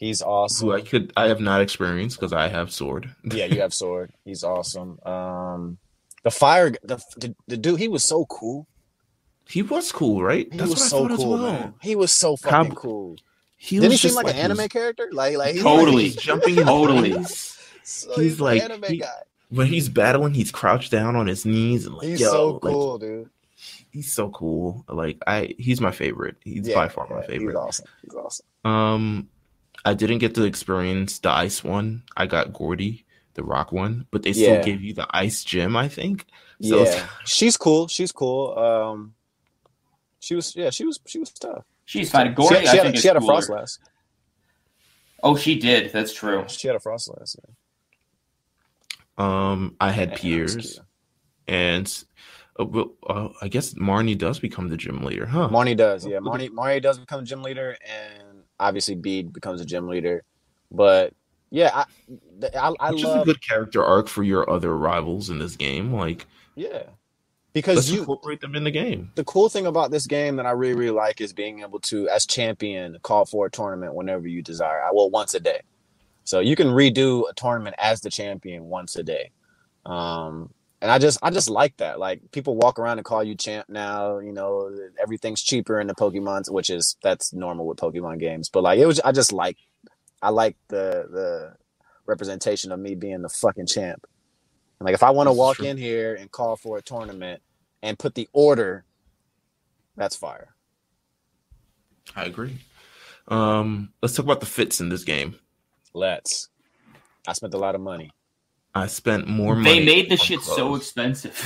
He's awesome. who I could I have not experienced because I have sword. yeah, you have sword. He's awesome. Um, the fire, the, the the dude, he was so cool. He was cool, right? He That's was so cool, well. man. He was so fucking cool. He Didn't he seem just like, an he was- anime character? Like, like he Totally. He's jumping in Totally. So He's an like- anime he- guy. When he's battling, he's crouched down on his knees and like, He's yo, so like, cool, dude. he's so cool. Like I, he's my favorite. He's Yeah, by far my favorite. He's awesome. He's awesome. Um, I didn't get to experience the ice one. I got Gordie, the rock one, but they still Yeah. gave you the ice gym. I think. So yeah, she's cool. She's cool. Um, she was yeah, she was she was tough. She's fine. She, Gordie, she I had, think a, she had a Froslass. Oh, she did. That's true. She had a Froslass. Yeah. Um, I had Yeah, that was Piers, and uh, well, uh, I guess Marnie does become the gym leader, huh? Marnie does, yeah. Marnie Marnie does become gym leader, and obviously Bede becomes a gym leader. But yeah, I I, I Which is a good character arc for your other rivals in this game. Like, yeah because you incorporate them in the game. the cool thing about this game that I really really like is being able to as champion call for a tournament whenever you desire. I will once a day, so you can redo a tournament as the champion once a day. Um, and I just I just like that. Like people walk around and call you champ now. You know everything's cheaper in the Pokemon, which is that's normal with Pokemon games. But like it was, I just like I like the the representation of me being the fucking champ. And like if I want to walk true. in here and call for a tournament and put the order, that's fire. I agree. Um, let's talk about the fits in this game. Let's. I spent a lot of money. I spent more money. They made the on shit so expensive.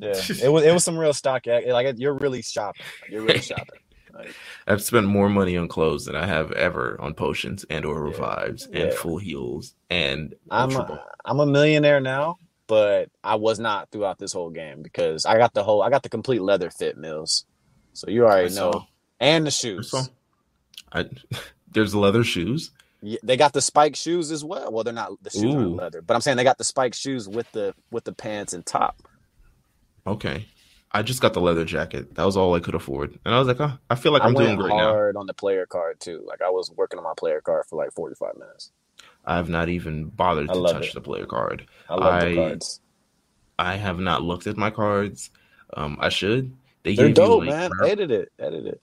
Yeah, it was it was some real stock. Like you're really shopping. You're really shopping. Like, I've spent more money on clothes than I have ever on potions and or Yeah. revives and Yeah. full heals and I'm Ultra a, Ball. I'm a millionaire now, but I was not throughout this whole game because I got the whole I got the complete leather fit Meelz. So you already know, and the shoes. saw. I, there's leather shoes. Yeah, they got the spike shoes as well. Well, they're not the shoes Ooh. aren't leather, but I'm saying they got the spike shoes with the with the pants and top. Okay. I just got the leather jacket. That was all I could afford. And I was like, oh, I feel like I'm doing great now. hard on the player card too. Like I was working on my player card for like 45 minutes. I have not even bothered to touch it. the player card. I love I- the cards. I have not looked at my cards. Um, I should. They They're gave dope, you like man. rare- Edit it, edit it.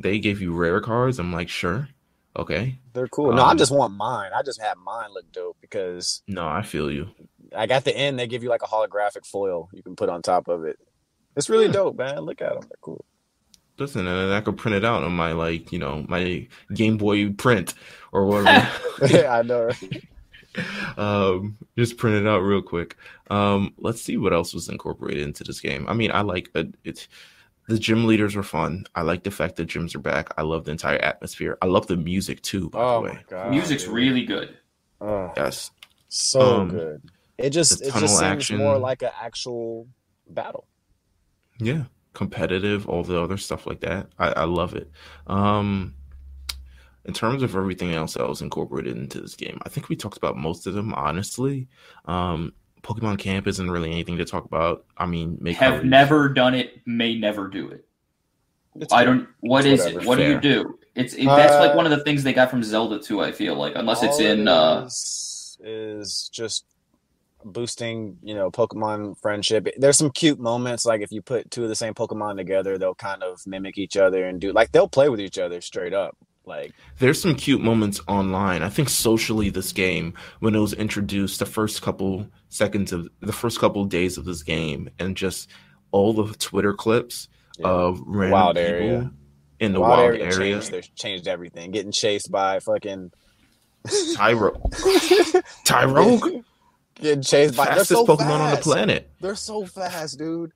they gave you rare cards. I'm like, sure, okay. They're cool. No, I Um, just want mine. I just have mine look dope because No, I feel you. like at the end they give you like a holographic foil you can put on top of it. It's really Hmm. dope, man. Look at them. They're cool. Listen, and I could print it out on my like, you know, my Game Boy print or whatever. yeah, I know. Right? um, just print it out real quick. Um, let's see what else was incorporated into this game. I mean, I like it. it the gym leaders were fun. I like the fact that gyms are back. I love the entire atmosphere. I love the music too. By Oh the way, god, Music's dude. really good. Oh, yes. so Um, good. It just it just seems action. more like an actual battle. Yeah, competitive, all the other stuff like that. I, I love it. Um, in terms of everything else that was incorporated into this game, I think we talked about most of them. Honestly, um, Pokemon Camp isn't really anything to talk about. I mean, make Have curries. never done it. May never do it. It's I don't. What It's is whatever. it? What do you do? It's it, that's like Uh, one of the things they got from Zelda too. I feel like unless it's in. it uh is, is just boosting, you know, Pokemon friendship. There's some cute moments, like if you put two of the same Pokemon together, they'll kind of mimic each other and do like they'll play with each other straight up. Like There's some cute moments online. I think socially, this game, when it was introduced, the first couple seconds of the first couple days of this game, and just all the Twitter clips yeah. of random Wild people area. in the wild, wild, area, area. changed, their- changed everything. Getting chased by fucking Tyro, Tyrogue, getting chased by they're fastest so Pokemon on the planet. They're so fast, dude.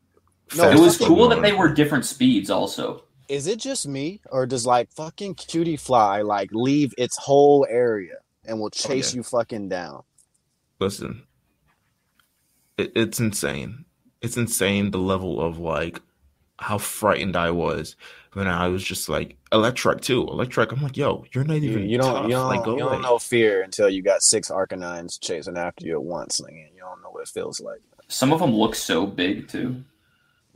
No, it was fucking- cool that they were different speeds. Also, Is it just me, or does like fucking Cutiefly like leave its whole area and will oh, chase yeah. you fucking down. listen, it, it's insane. It's insane the level of like how frightened I was when I was just like Electric too. Electric, I'm like, yo, you're not even you don't tough. you don't, like, go you don't know fear until you got six Arcanines chasing after you at once. Like, you don't know what it feels like. Some of them look so big too.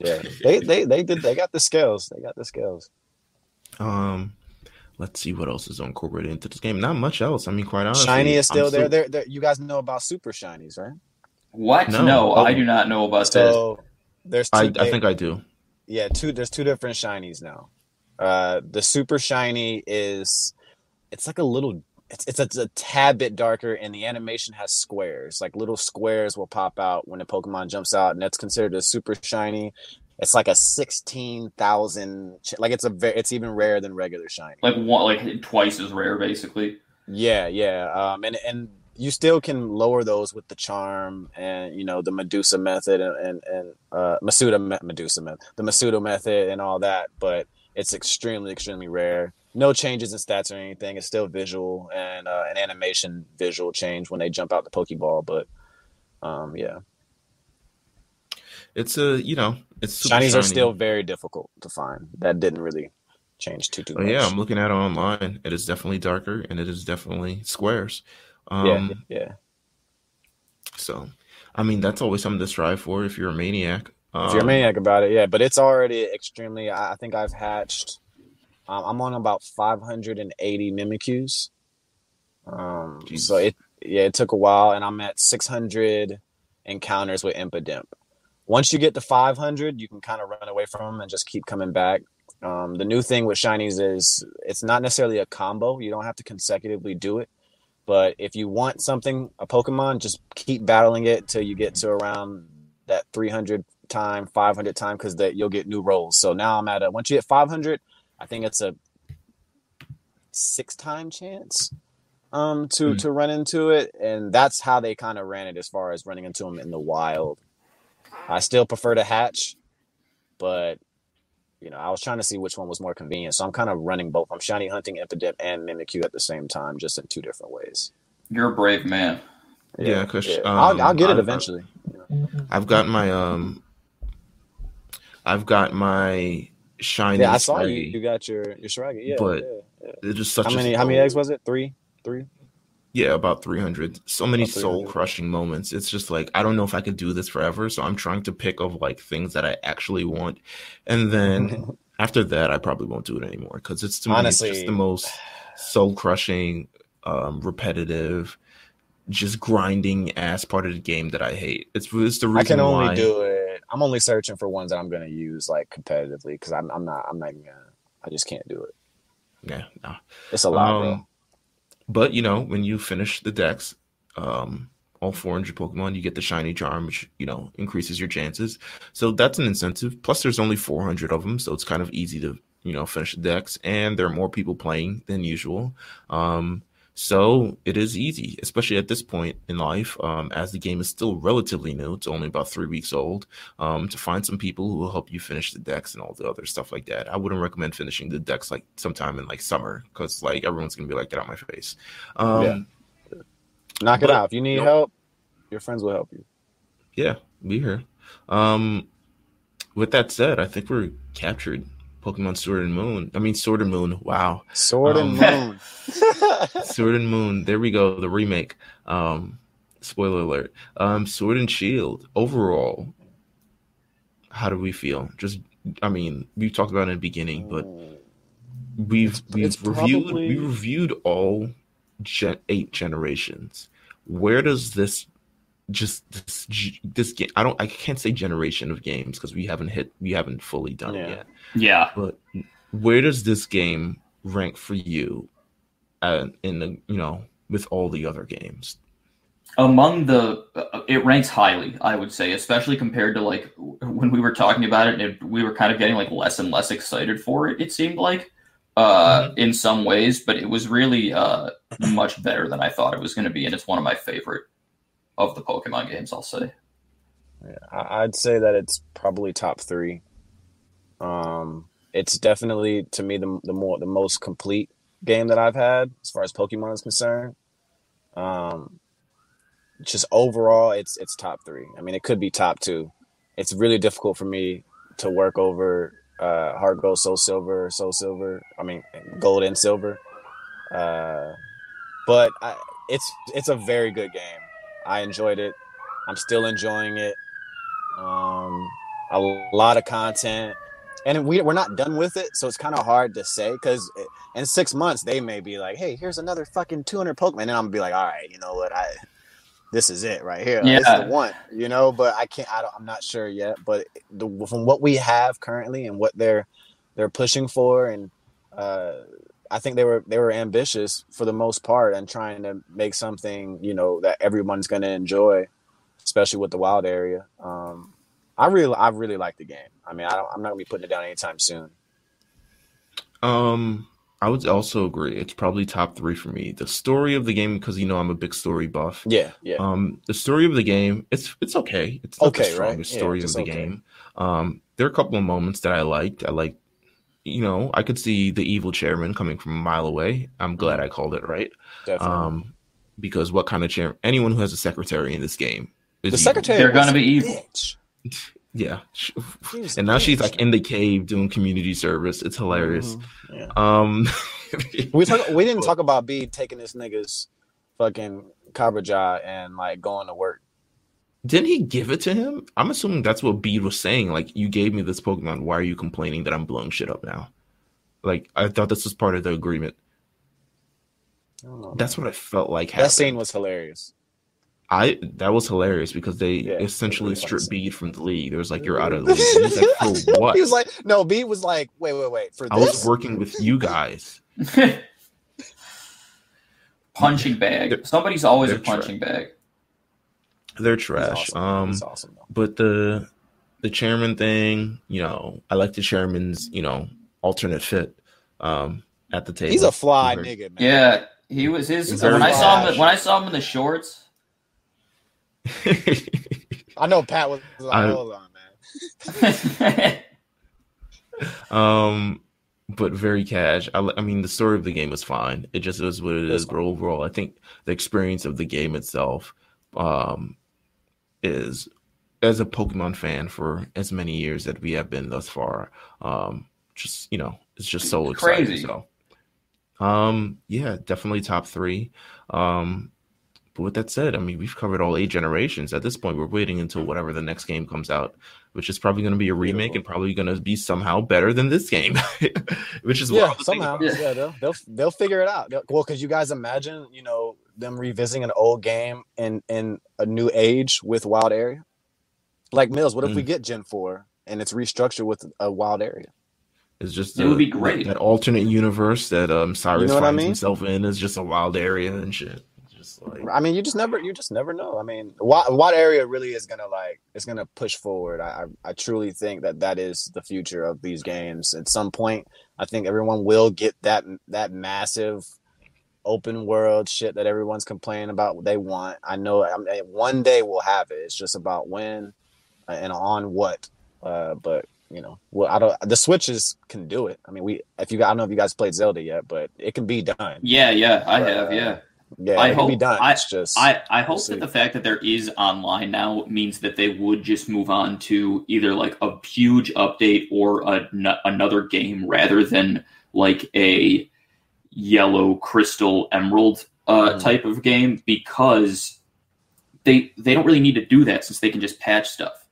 Yeah, they they they did they got the skills. They got the skills. Um, let's see what else is incorporated into this game. Not much else. I mean, quite honestly, Shiny is still there. There, there. You guys know about super shinies, right? What? No. No, Oh. I do not know about that. So there's two. I, I think I do. yeah, two. There's two different shinies now. Uh, the super shiny is, it's like a little. It's it's a, it's a tad bit darker, and the animation has squares. Like little squares will pop out when a Pokemon jumps out, and that's considered a super shiny. It's like a sixteen thousand. Like it's a very. It's even rarer than regular shiny. Like one, like twice as rare, basically. Yeah, yeah. Um, and and you still can lower those with the charm and you know the Medusa method and and, and uh, Masuda Medusa method, the Masuda method and all that. But it's extremely extremely rare. No changes in stats or anything. It's still visual and uh, an animation visual change when they jump out the Pokeball. But um, yeah, It's a you know, it's super shinies are still very difficult to find. That didn't really change too too Oh, much. yeah, I'm looking at it online. It is definitely darker, and it is definitely squares. Um, yeah, yeah. So, I mean, that's always something to strive for if you're a maniac. Um, If you're a maniac about it, yeah, but it's already extremely. I think I've hatched. Um, I'm on about 580 Mimikyus. Um, so it yeah, it took a while, and I'm at 600 encounters with Impidimp. Once you get to 500, you can kind of run away from them and just keep coming back. Um, the new thing with shinies is it's not necessarily a combo. You don't have to consecutively do it. But if you want something, a Pokemon, just keep battling it till you get to around that 300 time, 500 time, because that you'll get new rolls. So now I'm at a once you hit 500, I think it's a six time chance um to Hmm. to run into it, and that's how they kind of ran it as far as running into them in the wild. I still prefer to hatch, but you know, I was trying to see which one was more convenient. So I'm kind of running both. I'm shiny hunting Impidimp and Mimikyu at the same time, just in two different ways. You're a brave man. Yeah, 'cause, I'll, I'll um, get it I- eventually. I've got my um, I've got my shiny. yeah, I saw you. You got your your Shiragi. Yeah, But yeah. It's just such How a many how many eggs was it? Three, three. Yeah, about 300. So many About 300. soul crushing moments. It's just like, I don't know if I could do this forever. So I'm trying to pick of like things that I actually want. And then after that, I probably won't do it anymore because it's to me, it's just the most soul crushing, um, repetitive, just grinding ass part of the game that I hate. It's, it's the reason I can only why. do it. I'm only searching for ones that I'm gonna use like competitively because I'm I'm not I'm not even gonna. I just can't do it. Yeah, no. It's a lot, bro. Um, But you know, when you finish the dex, um, all 400 Pokemon, you get the shiny charm, which you know increases your chances. So that's an incentive. Plus, there's only 400 of them, so it's kind of easy to you know finish the dex, and there are more people playing than usual. Um, so it is easy, especially at this point in life, um, as the game is still relatively new. It's only about three weeks old. Um, to find some people who will help you finish the dex and all the other stuff like that. I wouldn't recommend finishing the dex like sometime in like summer because like everyone's gonna be like, get out my face. Um, Yeah. Knock it but- out. If you need help, your friends will help you. yeah, be here. Um, with that said, I think we're captured. Pokemon Sword and Moon. I mean, Sword and Moon. Wow, Sword and Um, Moon. Sword and Moon. There we go. The remake. Um, spoiler alert. Um, Sword and Shield. Overall, how do we feel? Just, I mean, we talked about it in the beginning, but we've It's- we've it's reviewed probably- we reviewed all gen- eight generations. Where does this just this this game? I don't I can't say generation of games because we haven't hit we haven't fully done Yeah. it yet. Yeah. But where does this game rank for you? Uh, in the you know with all the other games. among the uh, it ranks highly i would say especially compared to like when we were talking about it and it, we were kind of getting like less and less excited for it it seemed like uh in some ways but it was really uh much better than i thought it was going to be and it's one of my favorite of the pokemon games i'll say I- I'd say that it's probably top three. Um, it's definitely to me the the more the most complete game that I've had as far as Pokemon is concerned. Um, just overall, it's it's top three. I mean, it could be top two. It's really difficult for me to work over uh, Heart Gold, Soul Silver, Soul Silver. I mean, Gold and Silver. Uh, but I, it's it's a very good game. I enjoyed it. I'm still enjoying it. Um, a lot of content, and we we're not done with it, so it's kind of hard to say because in six months they may be like, "Hey, here's another fucking 200 Pokemon," and I'm gonna be like, "All right, you know what? I this is it right here. This is the one, you know." But I can't. I don't, I'm not sure yet. But the, from what we have currently and what they're they're pushing for, and uh, I think they were they were ambitious for the most part and trying to make something you know that everyone's going to enjoy, especially with the wild area. Um, I really I really like the game. I mean, I don't, I'm not gonna be putting it down anytime soon. Um, I would also agree. It's probably top three for me. The story of the game, because you know I'm a big story buff. Yeah, yeah. Um, the story of the game, it's it's okay. It's not Okay, the right? strongest Yeah, story of the okay. game. Um, there are a couple of moments that I liked. I like, you know, I could see the evil chairman coming from a mile away. I'm glad I called it right. definitely. Um, because what kind of chair? Anyone who has a secretary in this game is the evil. secretary They're gonna be evil. bitch. Yeah, She- She was a and now she's like in the cave doing community service. It's hilarious. Mhm, yeah. Um, We talk, we didn't talk about B taking this nigga's fucking Kabraja and like going to work. Didn't he give it to him? I'm assuming that's what Bede was saying. Like, you gave me this Pokemon. Why are you complaining that I'm blowing shit up now? Like, I thought this was part of the agreement. Know. That's what I felt like that happened. scene was hilarious. I that was hilarious because they Yeah, essentially really stripped scene. Bede from the league. There was like, you're out of the league. And he's like, for what? He was like, no, B was like, wait, wait, wait, for I was working with you guys. punching bag. Somebody's always a They're punching bag. They're He's trash. awesome. Um, He's awesome but the the chairman thing, you know, I like the chairman's, you know, alternate fit um at the table. He's a fly Very- nigga, man. Yeah, he was his. He's when I saw him, when I saw him in the shorts, I know Pat was like, I- hold on, man. um but very cash I, I mean the story of the game was fine it just is what it It's but overall i think the experience of the game itself um is as a pokemon fan for as many years that we have been thus far um just you know it's just so exciting Crazy. so um yeah definitely top three um but with that said i mean we've covered all eight generations at this point we're waiting until whatever the next game comes out which is probably going to be a remake Beautiful. and probably going to be somehow better than this game, which is Yeah, wild somehow. Yeah, they'll, they'll they'll figure it out. They'll- well, because you guys imagine, you know, them revisiting an old game in in a new age with Wild Area. Like Meelz, what if Mm. we get Gen Four and it's restructured with a Wild Area? It's just It would uh, be great. That alternate universe that um Cyrus know what I finds mean? himself in is just a wild area and shit. It's Just like I mean, you just never, you just never know. I mean, what what area really is gonna like? It's gonna push forward. I, I I truly think that that is the future of these games. At some point, I think everyone will get that that massive open world shit that everyone's complaining about. They want. I know. I mean, one day we'll have it. It's just about when uh, and on what. Uh, but you know, well, I don't. The Switches can do it. I mean, we. If you, I don't know if you guys played Zelda yet, but it can be done. yeah, yeah, I Uh, have, yeah. Yeah, I it can be hope- done. I- it's just. I, I hope We'll that the fact that there is online now means that they would just move on to either like a huge update or a, n- another game rather than like a yellow crystal emerald uh, Mm. type of game because they they don't really need to do that since they can just patch stuff.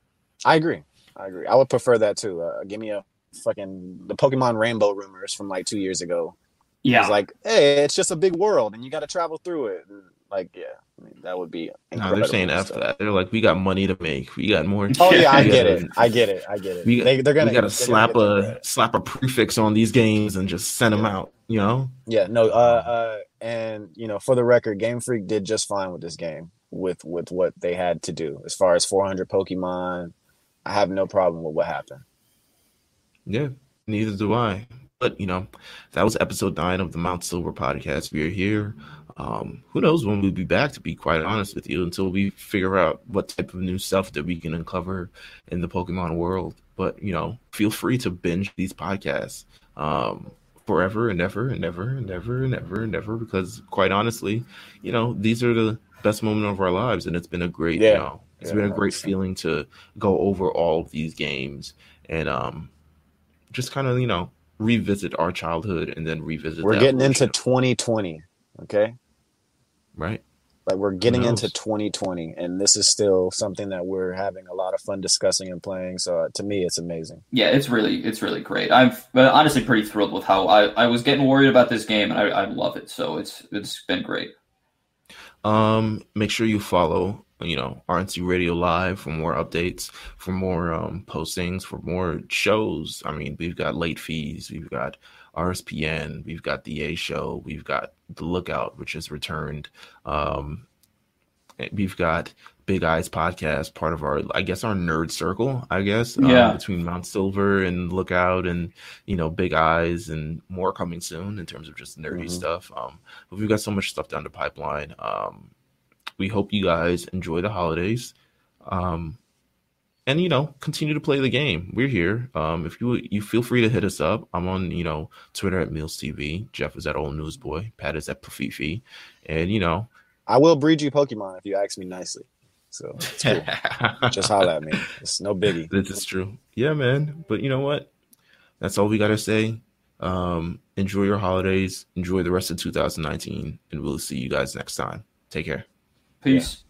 I agree. I agree. I would prefer that too. Uh, give me a fucking the Pokemon Rainbow rumors from like two years ago. Yeah, It's like, hey, it's just a big world and you got to travel through it. And like, yeah, I mean, that would be. no, they're saying after that. They're like, we got money to make. We got more. Oh yeah, I get it. I get it. I get it. We, they, they're gonna. we gotta they're gonna slap a slap a prefix on these games and just send them Yeah. out. You know, Yeah, no. Uh, uh, and you know, for the record, Game Freak did just fine with this game with with what they had to do as far as 400 Pokemon. I have no problem with what happened. yeah. Neither do I. But you know, that was episode nine of the Mount Silver podcast. We are here. Um, who knows when we'll be back? To be quite honest with you, until we figure out what type of new stuff that we can uncover in the Pokemon world. But you know, feel free to binge these podcasts. Um, forever and ever and ever and ever and ever and ever because quite honestly, you know, these are the best moment of our lives and it's been a great, Yeah. you know, it's Yeah, been a great feeling to go over all of these games and um just kind of, you know, revisit our childhood and then revisit We're getting into 2020. Okay. Right? Like we're getting into 2020, and this is still something that we're having a lot of fun discussing and playing. So uh, to me, it's amazing. Yeah, it's really it's really great. I'm uh, honestly pretty thrilled with how I, I was getting worried about this game, and I, I love it. So it's it's been great. Um, make sure you follow, you know, RNC Radio Live for more updates, for more um, postings, for more shows. I mean, we've got late fees, we've got RSPN, we've got the A Show, we've got the Lookout, which has returned. Um, we've got Big Eyes podcast, part of our, I guess, our nerd circle. I guess, um, Yeah. between Mount Silver and Lookout, and you know, Big Eyes, and more coming soon in terms of just nerdy Mhm. stuff. Um, but we've got so much stuff down the pipeline. Um, we hope you guys enjoy the holidays. Um, and you know, continue to play the game. We're here. Um, if you you feel free to hit us up. I'm on you know Twitter at Meelz TV. Jeff is at Old Newsboy. Pat is at Pafifi. And you know, I will breed you Pokemon if you ask me nicely. So it's cool. just holler at me. It's no biggie. this is true. Yeah, man. But you know what? That's all we gotta say. Um, enjoy your holidays. Enjoy the rest of 2019, and we'll see you guys next time. Take care. Peace.